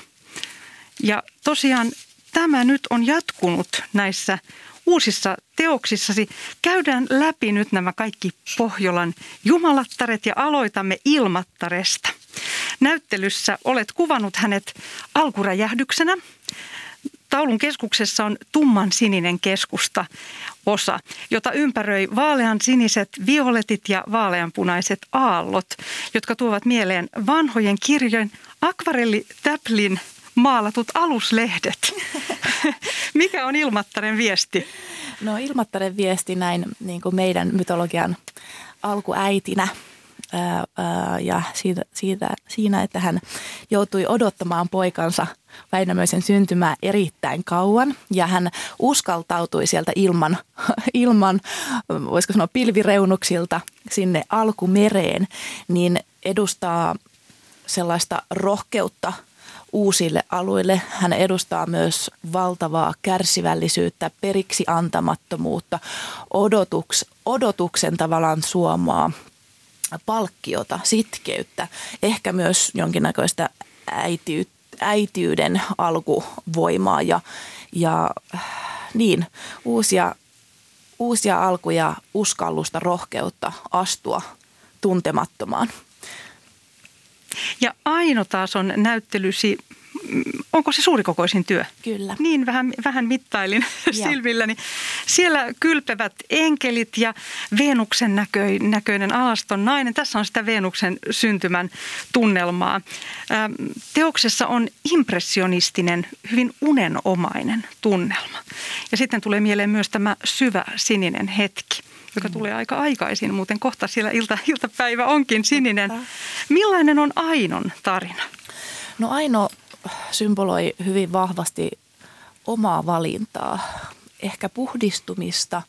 Ja tosiaan tämä nyt on jatkunut näissä uusissa teoksissasi. Käydään läpi nyt nämä kaikki Pohjolan jumalattaret ja aloitamme ilmattaresta. Näyttelyssä olet kuvannut hänet alkuräjähdyksenä. Taulun keskuksessa on tumman sininen keskusta osa, jota ympäröi vaalean siniset violetit ja vaaleanpunaiset aallot, jotka tuovat mieleen vanhojen kirjojen akvarellitäplin maalatut aluslehdet. Mikä on Ilmattaren viesti? No Ilmattaren viesti näin niin kuin meidän mytologian alkuäitinä ja siitä, siitä, siinä, että hän joutui odottamaan poikansa Väinämöisen syntymää erittäin kauan ja hän uskaltautui sieltä ilman, ilman voisiko sanoa pilvireunuksilta sinne alkumereen, niin edustaa sellaista rohkeutta – uusille alueille. Hän edustaa myös valtavaa kärsivällisyyttä, periksi antamattomuutta, odotuks, odotuksen tavallaan suomaa palkkiota, sitkeyttä, ehkä myös jonkinnäköistä äitiyttä äitiyden alkuvoimaa ja, ja niin, uusia, uusia alkuja, uskallusta, rohkeutta astua tuntemattomaan. Ja Aino taas on näyttelysi onko se suurikokoisin työ? Kyllä. Niin, vähän, vähän mittailin silmilläni. Siellä kylpevät enkelit ja Venuksen näkö, näköinen alaston nainen. Tässä on sitä Venuksen syntymän tunnelmaa. Teoksessa on impressionistinen, hyvin unenomainen tunnelma. Ja sitten tulee mieleen myös tämä syvä sininen hetki joka tulee aika aikaisin, muuten kohta siellä ilta, iltapäivä onkin sininen. Millainen on Ainon tarina? No Aino symboloi hyvin vahvasti omaa valintaa, ehkä puhdistumista.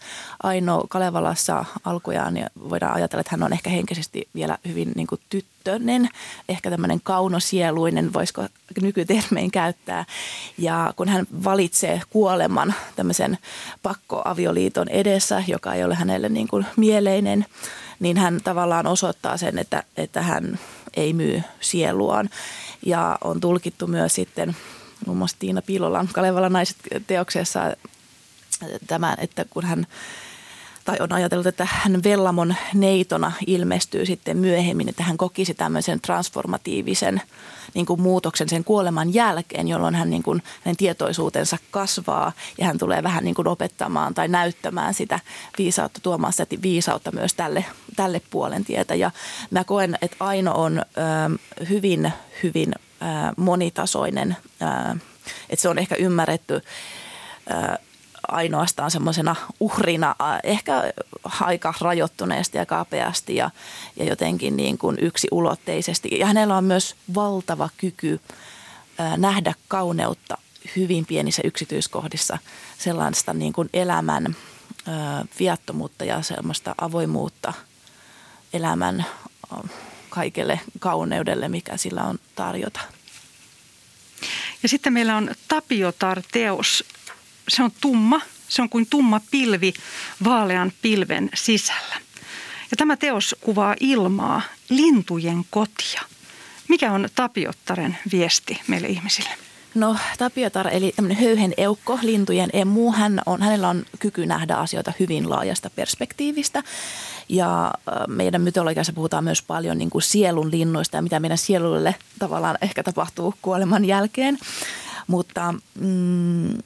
Aino Kalevalassa alkujaan ja voidaan ajatella, että hän on ehkä henkisesti vielä hyvin niin kuin tyttönen, ehkä tämmöinen kaunosieluinen, voisiko nykytermein käyttää. Ja kun hän valitsee kuoleman tämmöisen pakkoavioliiton edessä, joka ei ole hänelle niin kuin mieleinen, niin hän tavallaan osoittaa sen, että, että hän ei myy sieluaan. Ja on tulkittu myös sitten muun muassa Tiina Piilolan Kalevala naiset teoksessa tämän, että kun hän tai on ajatellut, että hän Vellamon neitona ilmestyy sitten myöhemmin, että hän kokisi tämmöisen transformatiivisen niin kuin muutoksen sen kuoleman jälkeen, jolloin hän niin kuin, hänen tietoisuutensa kasvaa ja hän tulee vähän niin kuin opettamaan tai näyttämään sitä viisautta, tuomaan sitä viisautta myös tälle, tälle puolen tietä. Ja mä koen, että Aino on ö, hyvin, hyvin ö, monitasoinen, ö, että se on ehkä ymmärretty ö, ainoastaan semmoisena uhrina, ehkä aika rajoittuneesti ja kapeasti ja, ja jotenkin niin kuin ulotteisesti. Ja hänellä on myös valtava kyky nähdä kauneutta hyvin pienissä yksityiskohdissa, sellaista niin kuin elämän viattomuutta ja semmoista avoimuutta elämän kaikelle kauneudelle, mikä sillä on tarjota. Ja sitten meillä on Tapiotar-teos se on tumma, se on kuin tumma pilvi vaalean pilven sisällä. Ja tämä teos kuvaa ilmaa, lintujen kotia. Mikä on Tapiottaren viesti meille ihmisille? No Tapiotar, eli tämmöinen höyhen eukko, lintujen emu, hän on, hänellä on kyky nähdä asioita hyvin laajasta perspektiivistä. Ja meidän mytologiassa puhutaan myös paljon niin kuin sielun linnuista ja mitä meidän sielulle tavallaan ehkä tapahtuu kuoleman jälkeen. Mutta mm,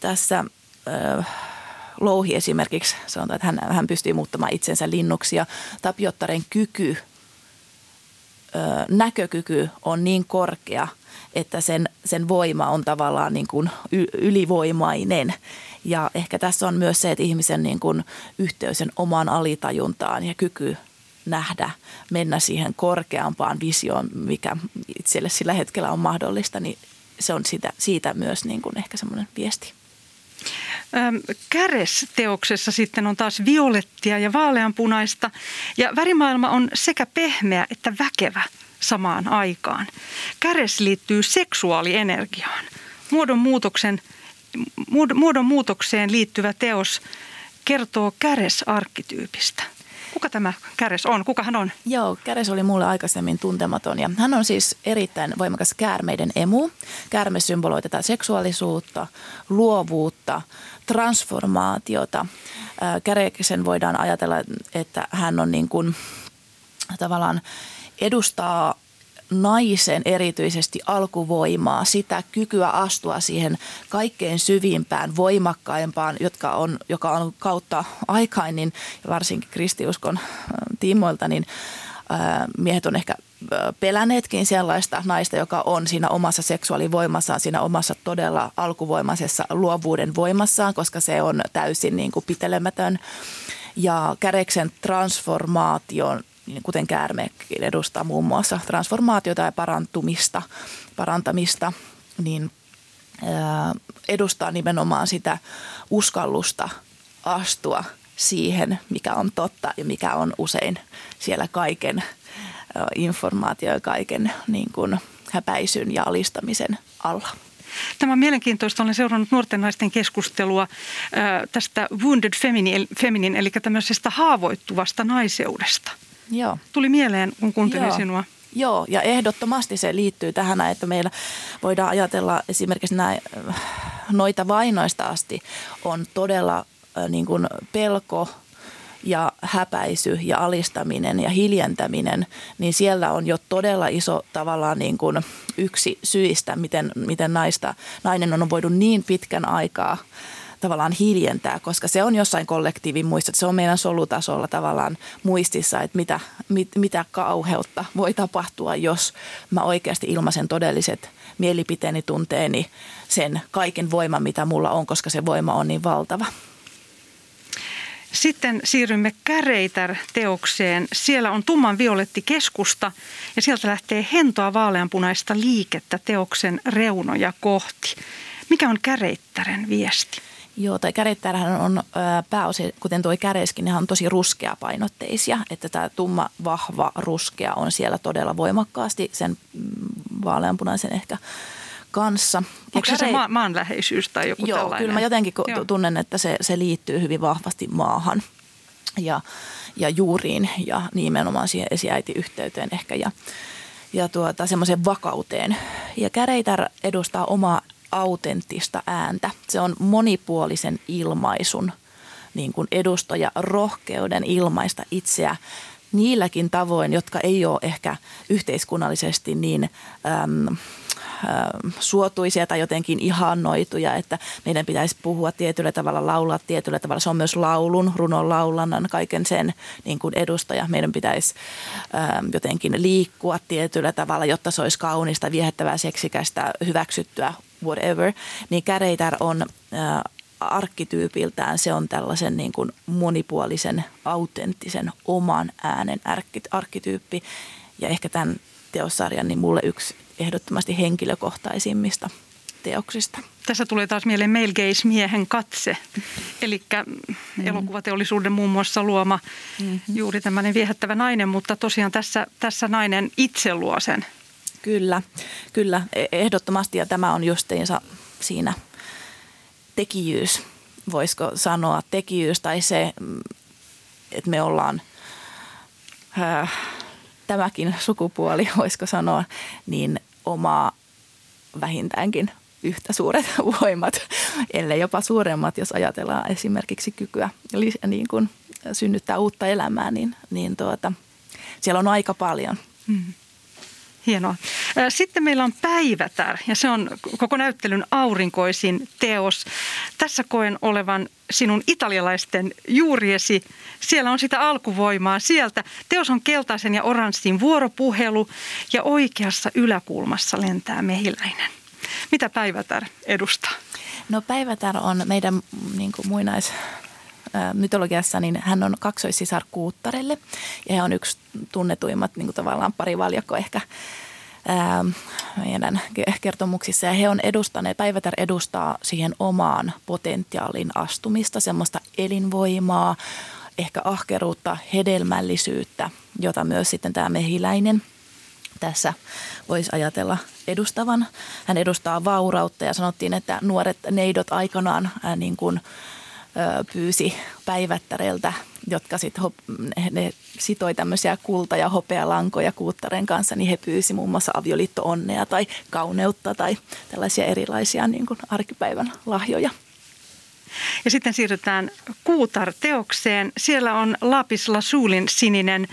tässä äh, Louhi esimerkiksi sanotaan, että hän, hän pystyy muuttamaan itsensä linnuksi ja Tapiottaren kyky, äh, näkökyky on niin korkea, että sen, sen voima on tavallaan niin kuin ylivoimainen. Ja ehkä tässä on myös se, että ihmisen niin kuin yhteys sen omaan alitajuntaan ja kyky nähdä, mennä siihen korkeampaan visioon, mikä itselle sillä hetkellä on mahdollista, niin se on siitä, siitä myös niin kuin ehkä semmoinen viesti. Käres-teoksessa sitten on taas violettia ja vaaleanpunaista ja värimaailma on sekä pehmeä että väkevä samaan aikaan. Käres liittyy seksuaalienergiaan. Muodon, muutoksen, muodon muutokseen liittyvä teos kertoo käres-arkkityypistä – Kuka tämä Käres on? Kuka hän on? Joo, Käres oli mulle aikaisemmin tuntematon ja hän on siis erittäin voimakas käärmeiden emu. Käärme symboloi tätä seksuaalisuutta, luovuutta, transformaatiota. Käreksen voidaan ajatella, että hän on niin kuin tavallaan edustaa naisen erityisesti alkuvoimaa, sitä kykyä astua siihen kaikkein syvimpään, voimakkaimpaan, jotka on, joka on kautta aikain, niin varsinkin kristiuskon tiimoilta, niin miehet on ehkä pelänneetkin sellaista naista, joka on siinä omassa seksuaalivoimassaan, siinä omassa todella alkuvoimaisessa luovuuden voimassaan, koska se on täysin niin kuin pitelemätön. Ja käreksen transformaation kuten käärmekin edustaa muun muassa transformaatiota ja parantumista, parantamista, niin edustaa nimenomaan sitä uskallusta astua siihen, mikä on totta ja mikä on usein siellä kaiken informaatio ja kaiken niin kuin häpäisyn ja alistamisen alla. Tämä on mielenkiintoista. Olen seurannut nuorten naisten keskustelua tästä wounded feminine, feminine eli tämmöisestä haavoittuvasta naiseudesta – Joo. Tuli mieleen, kun kuuntelin Joo. sinua. Joo, ja ehdottomasti se liittyy tähän, että meillä voidaan ajatella esimerkiksi näin, noita vainoista asti on todella niin kuin pelko ja häpäisy ja alistaminen ja hiljentäminen, niin siellä on jo todella iso tavallaan niin kuin yksi syistä, miten, miten naista, nainen on voinut niin pitkän aikaa tavallaan hiljentää, koska se on jossain kollektiivin muistot. Se on meidän solutasolla tavallaan muistissa, että mitä, mit, mitä kauheutta voi tapahtua, jos mä oikeasti ilmaisen todelliset mielipiteeni, tunteeni, sen kaiken voiman, mitä mulla on, koska se voima on niin valtava. Sitten siirrymme Käreitär-teokseen. Siellä on tumman violetti keskusta ja sieltä lähtee hentoa vaaleanpunaista liikettä teoksen reunoja kohti. Mikä on Käreittären viesti? Joo, tai kärittärähän on pääosin, kuten tuo käreiskin, ne on tosi ruskea painotteisia, että tämä tumma, vahva, ruskea on siellä todella voimakkaasti sen mm, vaaleanpunaisen ehkä kanssa. Onko se käre... se ma- maanläheisyys tai joku Joo, tällainen? kyllä mä jotenkin Joo. tunnen, että se, se liittyy hyvin vahvasti maahan ja, ja juuriin ja nimenomaan siihen esiäitiyhteyteen ehkä ja, ja tuota, semmoiseen vakauteen. Ja käreitä edustaa omaa autenttista ääntä. Se on monipuolisen ilmaisun niin kuin edustaja, rohkeuden ilmaista itseä niilläkin tavoin, jotka ei ole ehkä yhteiskunnallisesti niin äm, suotuisia tai jotenkin ihannoituja, että meidän pitäisi puhua tietyllä tavalla, laulaa tietyllä tavalla. Se on myös laulun, runon laulannan, kaiken sen niin kuin edustaja. Meidän pitäisi jotenkin liikkua tietyllä tavalla, jotta se olisi kaunista, viehättävää, seksikästä, hyväksyttyä, whatever. Niin Käreitär on arkkityypiltään se on tällaisen niin kuin monipuolisen, autenttisen, oman äänen arkkityyppi. Ja ehkä tämän teossarjan niin mulle yksi ehdottomasti henkilökohtaisimmista teoksista. Tässä tulee taas mieleen Male Gaze-miehen katse, eli mm. elokuvateollisuuden muun muassa luoma mm-hmm. juuri tämmöinen viehättävä nainen, mutta tosiaan tässä, tässä nainen itse luo sen. Kyllä, kyllä, e- ehdottomasti ja tämä on justiinsa siinä tekijyys, voisiko sanoa tekijyys tai se, mm, että me ollaan äh, tämäkin sukupuoli, voisiko sanoa, niin omaa vähintäänkin yhtä suuret voimat, ellei jopa suuremmat, jos ajatellaan esimerkiksi kykyä niin kuin, synnyttää uutta elämää, niin, niin tuota, siellä on aika paljon. Mm. Hienoa. Sitten meillä on Päivätär ja se on koko näyttelyn aurinkoisin teos. Tässä koen olevan sinun italialaisten juuriesi. Siellä on sitä alkuvoimaa sieltä. Teos on keltaisen ja oranssin vuoropuhelu ja oikeassa yläkulmassa lentää mehiläinen. Mitä Päivätär edustaa? No Päivätär on meidän niin kuin muinais mytologiassa, niin hän on kaksoissisar Kuuttarelle ja hän on yksi tunnetuimmat niin kuin tavallaan parivaljakko ehkä ää, meidän kertomuksissa. Ja he on edustaneet, Päivätär edustaa siihen omaan potentiaalin astumista, semmoista elinvoimaa, ehkä ahkeruutta, hedelmällisyyttä, jota myös sitten tämä mehiläinen tässä voisi ajatella edustavan. Hän edustaa vaurautta ja sanottiin, että nuoret neidot aikanaan niin kuin, pyysi päivättäreltä, jotka sit ne, ne sitoi tämmöisiä kulta- ja hopealankoja kuuttaren kanssa, niin he pyysi muun muassa avioliitto-onnea tai kauneutta tai tällaisia erilaisia niin kuin arkipäivän lahjoja. Ja sitten siirrytään Kuutar-teokseen. Siellä on Lapis Lasulin sininen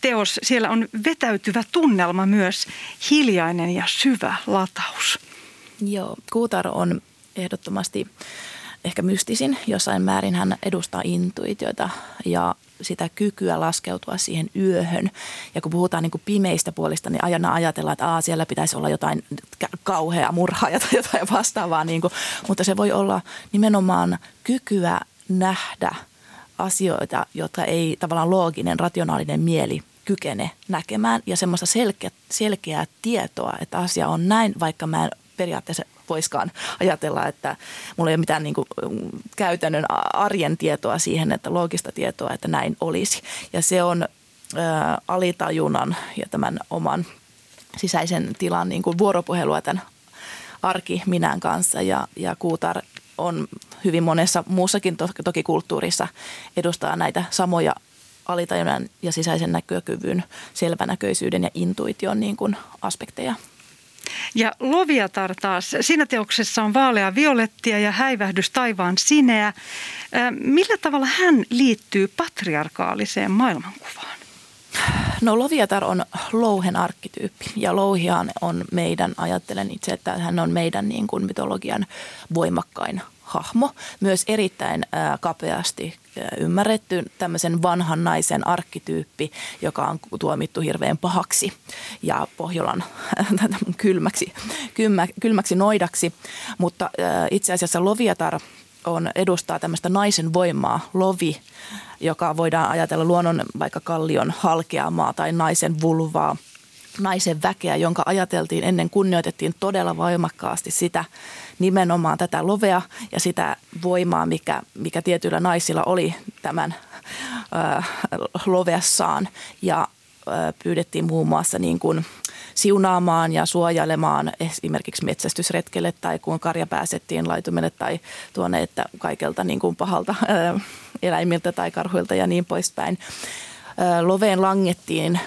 teos. Siellä on vetäytyvä tunnelma myös, hiljainen ja syvä lataus. Joo, Kuutar on ehdottomasti ehkä mystisin. Jossain määrin hän edustaa intuitioita ja sitä kykyä laskeutua siihen yöhön. Ja kun puhutaan niin kuin pimeistä puolista, niin aina ajatellaan, että Aa, siellä pitäisi olla jotain kauheaa murhaa tai jotain vastaavaa. Niin kuin. Mutta se voi olla nimenomaan kykyä nähdä asioita, jotka ei tavallaan looginen, rationaalinen mieli kykene näkemään ja semmoista selkeä, selkeää tietoa, että asia on näin, vaikka mä en periaatteessa voiskaan ajatella, että mulla ei ole mitään niin kuin käytännön arjen tietoa siihen, että loogista tietoa, että näin olisi. Ja se on ää, alitajunnan ja tämän oman sisäisen tilan niin kuin vuoropuhelua tämän arki minän kanssa ja, ja Kuutar on hyvin monessa muussakin to, toki kulttuurissa edustaa näitä samoja alitajunnan ja sisäisen näkökyvyn, selvänäköisyyden ja intuition niin kuin aspekteja. Ja Loviatar taas, siinä teoksessa on vaalea violettia ja häivähdys taivaan sineä. Millä tavalla hän liittyy patriarkaaliseen maailmankuvaan? No Loviatar on louhen arkkityyppi ja louhiaan on meidän, ajattelen itse, että hän on meidän niin kuin mytologian voimakkain hahmo. Myös erittäin kapeasti ymmärretty tämmöisen vanhan naisen arkkityyppi, joka on tuomittu hirveän pahaksi ja Pohjolan kylmäksi, kylmä, kylmäksi noidaksi. Mutta itse asiassa Loviatar on, edustaa tämmöistä naisen voimaa, lovi, joka voidaan ajatella luonnon vaikka kallion halkeamaa tai naisen vulvaa, naisen väkeä, jonka ajateltiin ennen kunnioitettiin todella voimakkaasti sitä nimenomaan tätä lovea ja sitä voimaa, mikä, mikä tietyillä naisilla oli tämän ö, loveassaan. Ja ö, pyydettiin muun muassa niin kuin siunaamaan ja suojelemaan esimerkiksi metsästysretkelle tai kun karja pääsettiin laitumelle tai tuonne, että kaikelta niin kuin pahalta ö, eläimiltä tai karhuilta ja niin poispäin. Loveen langettiin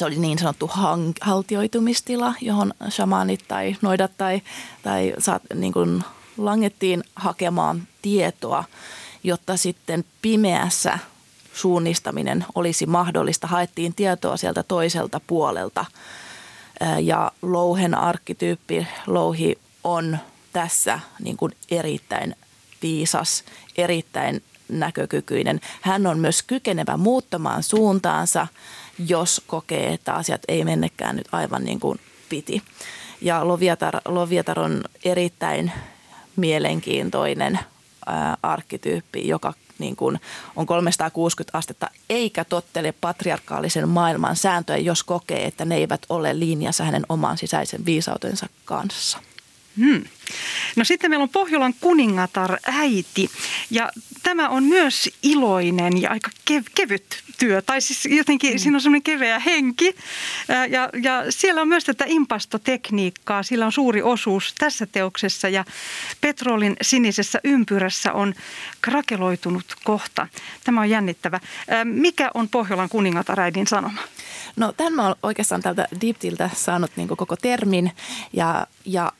se oli niin sanottu hang, haltioitumistila, johon shamanit tai noidat tai, tai saat, niin kuin langettiin hakemaan tietoa, jotta sitten pimeässä suunnistaminen olisi mahdollista. Haettiin tietoa sieltä toiselta puolelta ja louhen arkkityyppi, louhi on tässä niin kuin erittäin viisas, erittäin näkökykyinen. Hän on myös kykenevä muuttamaan suuntaansa – jos kokee, että asiat ei mennekään nyt aivan niin kuin piti. Ja Loviatar, Loviatar on erittäin mielenkiintoinen ää, arkkityyppi, joka niin kuin on 360 astetta, eikä tottele patriarkaalisen maailman sääntöjä, jos kokee, että ne eivät ole linjassa hänen oman sisäisen viisautensa kanssa. Hmm. No sitten meillä on Pohjolan kuningatar äiti ja tämä on myös iloinen ja aika kev- kevyt työ. Tai siis jotenkin mm. siinä on semmoinen keveä henki ja, ja siellä on myös tätä impastotekniikkaa. Sillä on suuri osuus tässä teoksessa ja Petrolin sinisessä ympyrässä on krakeloitunut kohta. Tämä on jännittävä. Mikä on Pohjolan kuningatar äidin sanoma? No tämän mä olen oikeastaan tältä Deeptiltä saanut niin koko termin ja, ja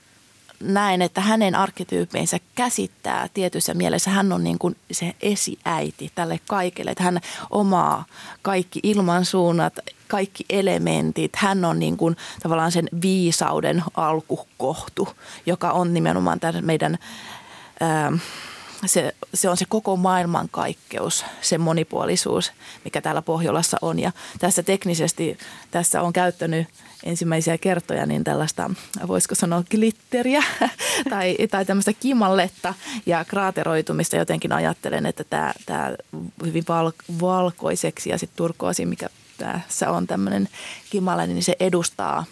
näen, että hänen arkkityyppinsä käsittää tietyssä mielessä. Hän on niin kuin se esiäiti tälle kaikelle, että hän omaa kaikki ilmansuunnat, kaikki elementit. Hän on niin kuin tavallaan sen viisauden alkukohtu, joka on nimenomaan tämän meidän... Ää, se, se on se koko maailmankaikkeus, se monipuolisuus, mikä täällä Pohjolassa on. Ja tässä teknisesti, tässä on käyttänyt ensimmäisiä kertoja niin tällaista, voisiko sanoa glitteriä tai, tai tämmöistä kimalletta ja kraateroitumista. Jotenkin ajattelen, että tämä, tämä hyvin val, valkoiseksi ja sitten turkoosi, mikä tässä on tämmöinen kimalle, niin se edustaa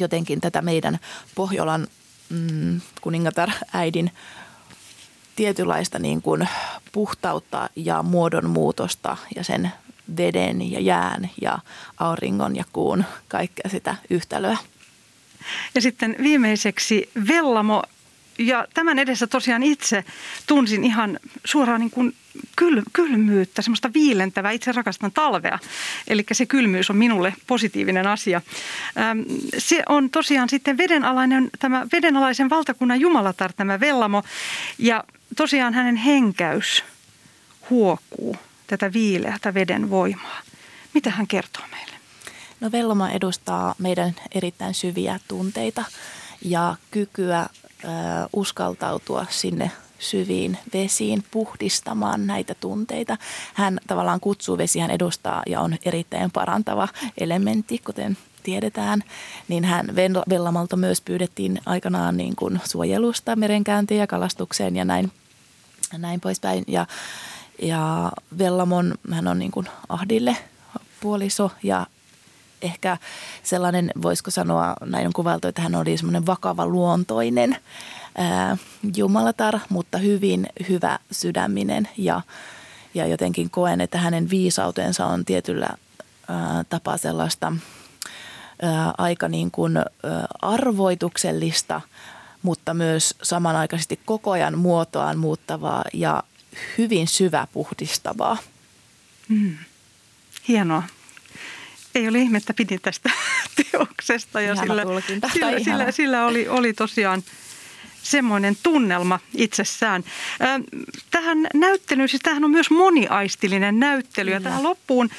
jotenkin tätä meidän Pohjolan mm, kuningatar äidin tietynlaista niin kuin puhtautta ja muodonmuutosta ja sen veden ja jään ja auringon ja kuun kaikkea sitä yhtälöä. Ja sitten viimeiseksi Vellamo. Ja tämän edessä tosiaan itse tunsin ihan suoraan niin kuin kyl, kylmyyttä, semmoista viilentävää. Itse rakastan talvea, eli se kylmyys on minulle positiivinen asia. Se on tosiaan sitten vedenalainen, tämä vedenalaisen valtakunnan jumalatar, tämä Vellamo. Ja tosiaan hänen henkäys huokuu tätä viileätä veden voimaa. Mitä hän kertoo meille? No Velloma edustaa meidän erittäin syviä tunteita ja kykyä ö, uskaltautua sinne syviin vesiin puhdistamaan näitä tunteita. Hän tavallaan kutsuu hän edustaa ja on erittäin parantava elementti, kuten tiedetään, niin hän Vellamalta myös pyydettiin aikanaan niin kuin suojelusta merenkäyntiin ja kalastukseen ja näin, näin poispäin. Ja, ja Vellamon, hän on niin kuin Ahdille puoliso ja ehkä sellainen, voisiko sanoa, näin on kuvailtu, että hän oli semmoinen vakava luontoinen ää, jumalatar, mutta hyvin hyvä sydäminen ja, ja jotenkin koen, että hänen viisautensa on tietyllä ää, tapaa sellaista ää, aika niin kuin, ää, arvoituksellista, mutta myös samanaikaisesti koko ajan muotoaan muuttavaa ja hyvin syväpuhdistavaa. Mm. Hienoa. Ei ole ihme, että pidin tästä teoksesta. Ja sillä, sillä, sillä, sillä oli, oli tosiaan semmoinen tunnelma itsessään. Tähän näyttelyyn, siis tämähän on myös moniaistillinen näyttely ja tähän loppuun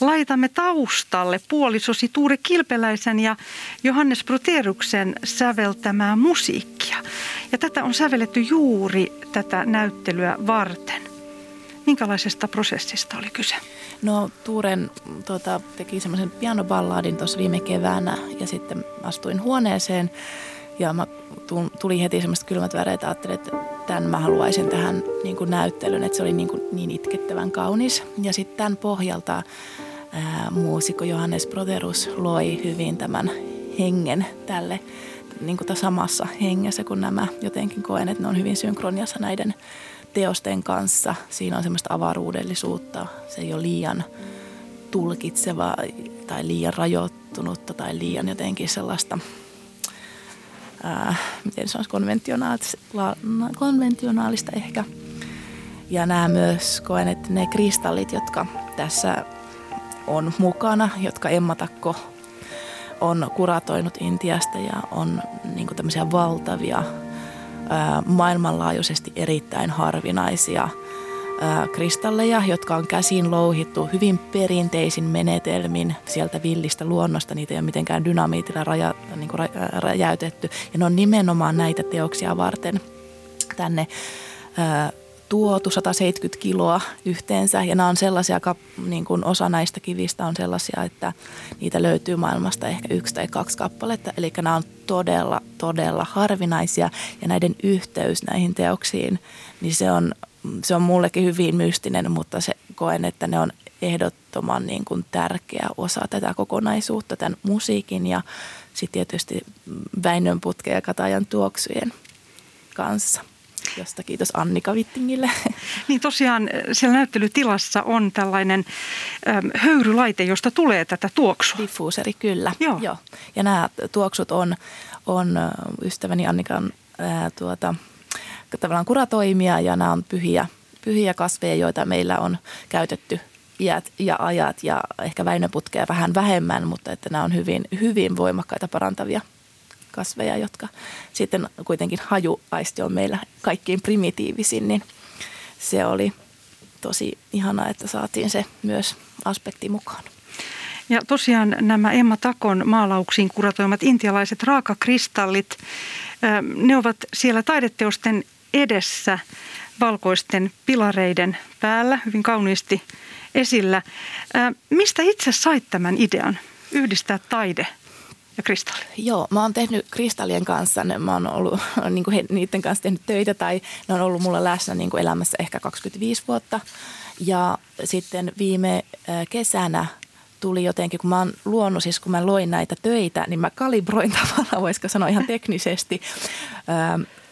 laitamme taustalle puolisosi Tuure Kilpeläisen ja Johannes Proteruksen säveltämää musiikkia. Ja tätä on sävelletty juuri tätä näyttelyä varten. Minkälaisesta prosessista oli kyse? No Tuuren tota, teki semmoisen pianoballadin tuossa viime keväänä ja sitten astuin huoneeseen ja mä tuli heti semmoista kylmät väreet, ajattelin, että tämän mä haluaisin tähän niin kuin näyttelyn, että se oli niin, kuin niin itkettävän kaunis. Ja sitten tämän pohjalta ää, muusikko Johannes Proterus loi hyvin tämän hengen tälle niin kuin samassa hengessä, kun nämä jotenkin koen, että ne on hyvin synkroniassa näiden teosten kanssa. Siinä on semmoista avaruudellisuutta, se ei ole liian tulkitseva tai liian rajoittunutta tai liian jotenkin sellaista – ää, miten se olisi konventionaalista, konventionaalista ehkä. Ja nämä myös koen, että ne kristallit, jotka tässä on mukana, jotka Emma Takko on kuratoinut Intiasta ja on niin tämmöisiä valtavia, ää, maailmanlaajuisesti erittäin harvinaisia – kristalleja, jotka on käsin louhittu hyvin perinteisin menetelmin sieltä villistä luonnosta. Niitä ei ole mitenkään dynamiitilla raja, niin kuin räjäytetty. Ja ne on nimenomaan näitä teoksia varten tänne tuotu 170 kiloa yhteensä. Ja nämä on sellaisia, niin kuin osa näistä kivistä on sellaisia, että niitä löytyy maailmasta ehkä yksi tai kaksi kappaletta. Eli nämä on todella, todella harvinaisia ja näiden yhteys näihin teoksiin, niin se on se on mullekin hyvin mystinen, mutta se koen, että ne on ehdottoman niin kuin tärkeä osa tätä kokonaisuutta, tämän musiikin ja sitten tietysti Väinön putke ja Katajan tuoksujen kanssa josta kiitos Annika Vittingille. Niin tosiaan eh, siellä näyttelytilassa on tällainen äm, höyrylaite, josta tulee tätä tuoksua. Diffuuseri, kyllä. Joo. Joo. Ja nämä tuoksut on, on ystäväni Annikan ää, tuota, tavallaan kuratoimia ja nämä on pyhiä, pyhiä kasveja, joita meillä on käytetty iät ja ajat ja ehkä väinöputkeja vähän vähemmän, mutta että nämä on hyvin, hyvin voimakkaita parantavia kasveja, jotka sitten kuitenkin hajuaisti on meillä kaikkein primitiivisin, niin se oli tosi ihana, että saatiin se myös aspekti mukaan. Ja tosiaan nämä Emma Takon maalauksiin kuratoimat intialaiset raakakristallit, ne ovat siellä taideteosten edessä valkoisten pilareiden päällä hyvin kauniisti esillä. Mistä itse sait tämän idean yhdistää taide ja kristalli? Joo, mä oon tehnyt kristallien kanssa, mä oon ollut niin kuin he, niiden kanssa tehnyt töitä tai ne on ollut mulla läsnä niin kuin elämässä ehkä 25 vuotta. Ja sitten viime kesänä tuli jotenkin, kun mä oon luonut, siis kun mä loin näitä töitä, niin mä kalibroin tavallaan, voisiko sanoa ihan teknisesti,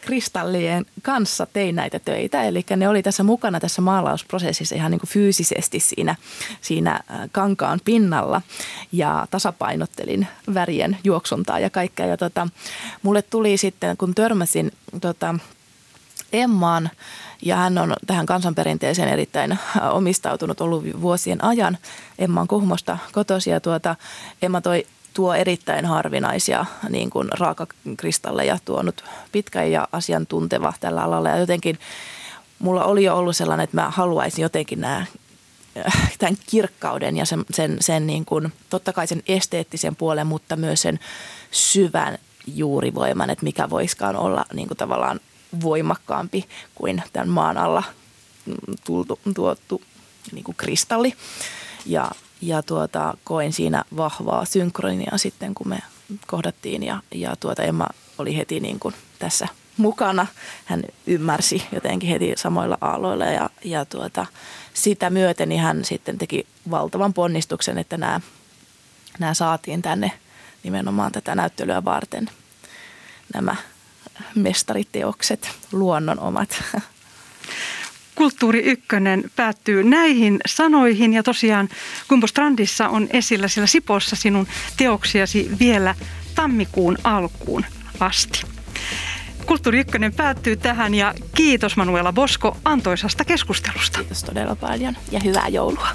kristallien kanssa tein näitä töitä. Eli ne oli tässä mukana tässä maalausprosessissa ihan niin kuin fyysisesti siinä, siinä kankaan pinnalla ja tasapainottelin värien juoksuntaa ja kaikkea. Ja tota, mulle tuli sitten, kun törmäsin tota, Emmaan, ja hän on tähän kansanperinteeseen erittäin omistautunut ollut vuosien ajan. Emma on Kuhmosta kotosi ja tuota, Emma toi tuo erittäin harvinaisia niin kuin raakakristalleja tuonut pitkä ja asiantunteva tällä alalla. Ja jotenkin mulla oli jo ollut sellainen, että mä haluaisin jotenkin nämä äh, tämän kirkkauden ja sen, sen, sen niin kuin, totta kai sen esteettisen puolen, mutta myös sen syvän juurivoiman, että mikä voiskaan olla niin kuin tavallaan voimakkaampi kuin tämän maan alla tultu, tuottu niin kuin kristalli. Ja, ja tuota, koin siinä vahvaa synkronia sitten, kun me kohdattiin ja, ja tuota, Emma oli heti niin kuin tässä mukana. Hän ymmärsi jotenkin heti samoilla aalloilla ja, ja tuota, sitä myöten niin hän sitten teki valtavan ponnistuksen, että nämä, nämä saatiin tänne nimenomaan tätä näyttelyä varten nämä mestariteokset, luonnon omat. Kulttuuri Ykkönen päättyy näihin sanoihin ja tosiaan Kumpostrandissa on esillä siellä Sipossa sinun teoksiasi vielä tammikuun alkuun asti. Kulttuuri Ykkönen päättyy tähän ja kiitos Manuela Bosko antoisasta keskustelusta. Kiitos todella paljon ja hyvää joulua.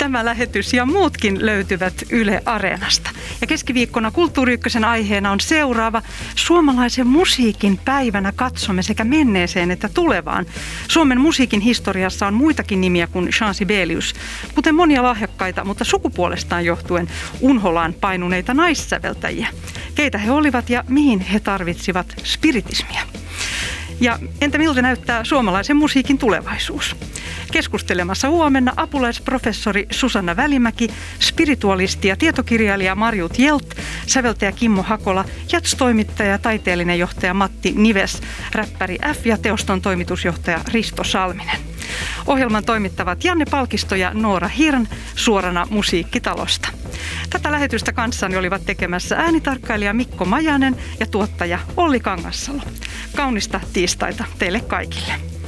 Tämä lähetys ja muutkin löytyvät Yle Areenasta. Ja keskiviikkona Kulttuuri aiheena on seuraava. Suomalaisen musiikin päivänä katsomme sekä menneeseen että tulevaan. Suomen musiikin historiassa on muitakin nimiä kuin Jean Sibelius, kuten monia lahjakkaita, mutta sukupuolestaan johtuen unholaan painuneita naissäveltäjiä. Keitä he olivat ja mihin he tarvitsivat spiritismia. Ja entä miltä näyttää suomalaisen musiikin tulevaisuus? Keskustelemassa huomenna apulaisprofessori Susanna Välimäki, spiritualisti ja tietokirjailija Marjut Jelt, säveltäjä Kimmo Hakola, jats-toimittaja ja taiteellinen johtaja Matti Nives, räppäri F ja teoston toimitusjohtaja Risto Salminen. Ohjelman toimittavat Janne Palkisto ja Noora Hirn suorana Musiikkitalosta. Tätä lähetystä kanssani olivat tekemässä äänitarkkailija Mikko Majanen ja tuottaja Olli Kangassalo. Kaunista tiistaita teille kaikille.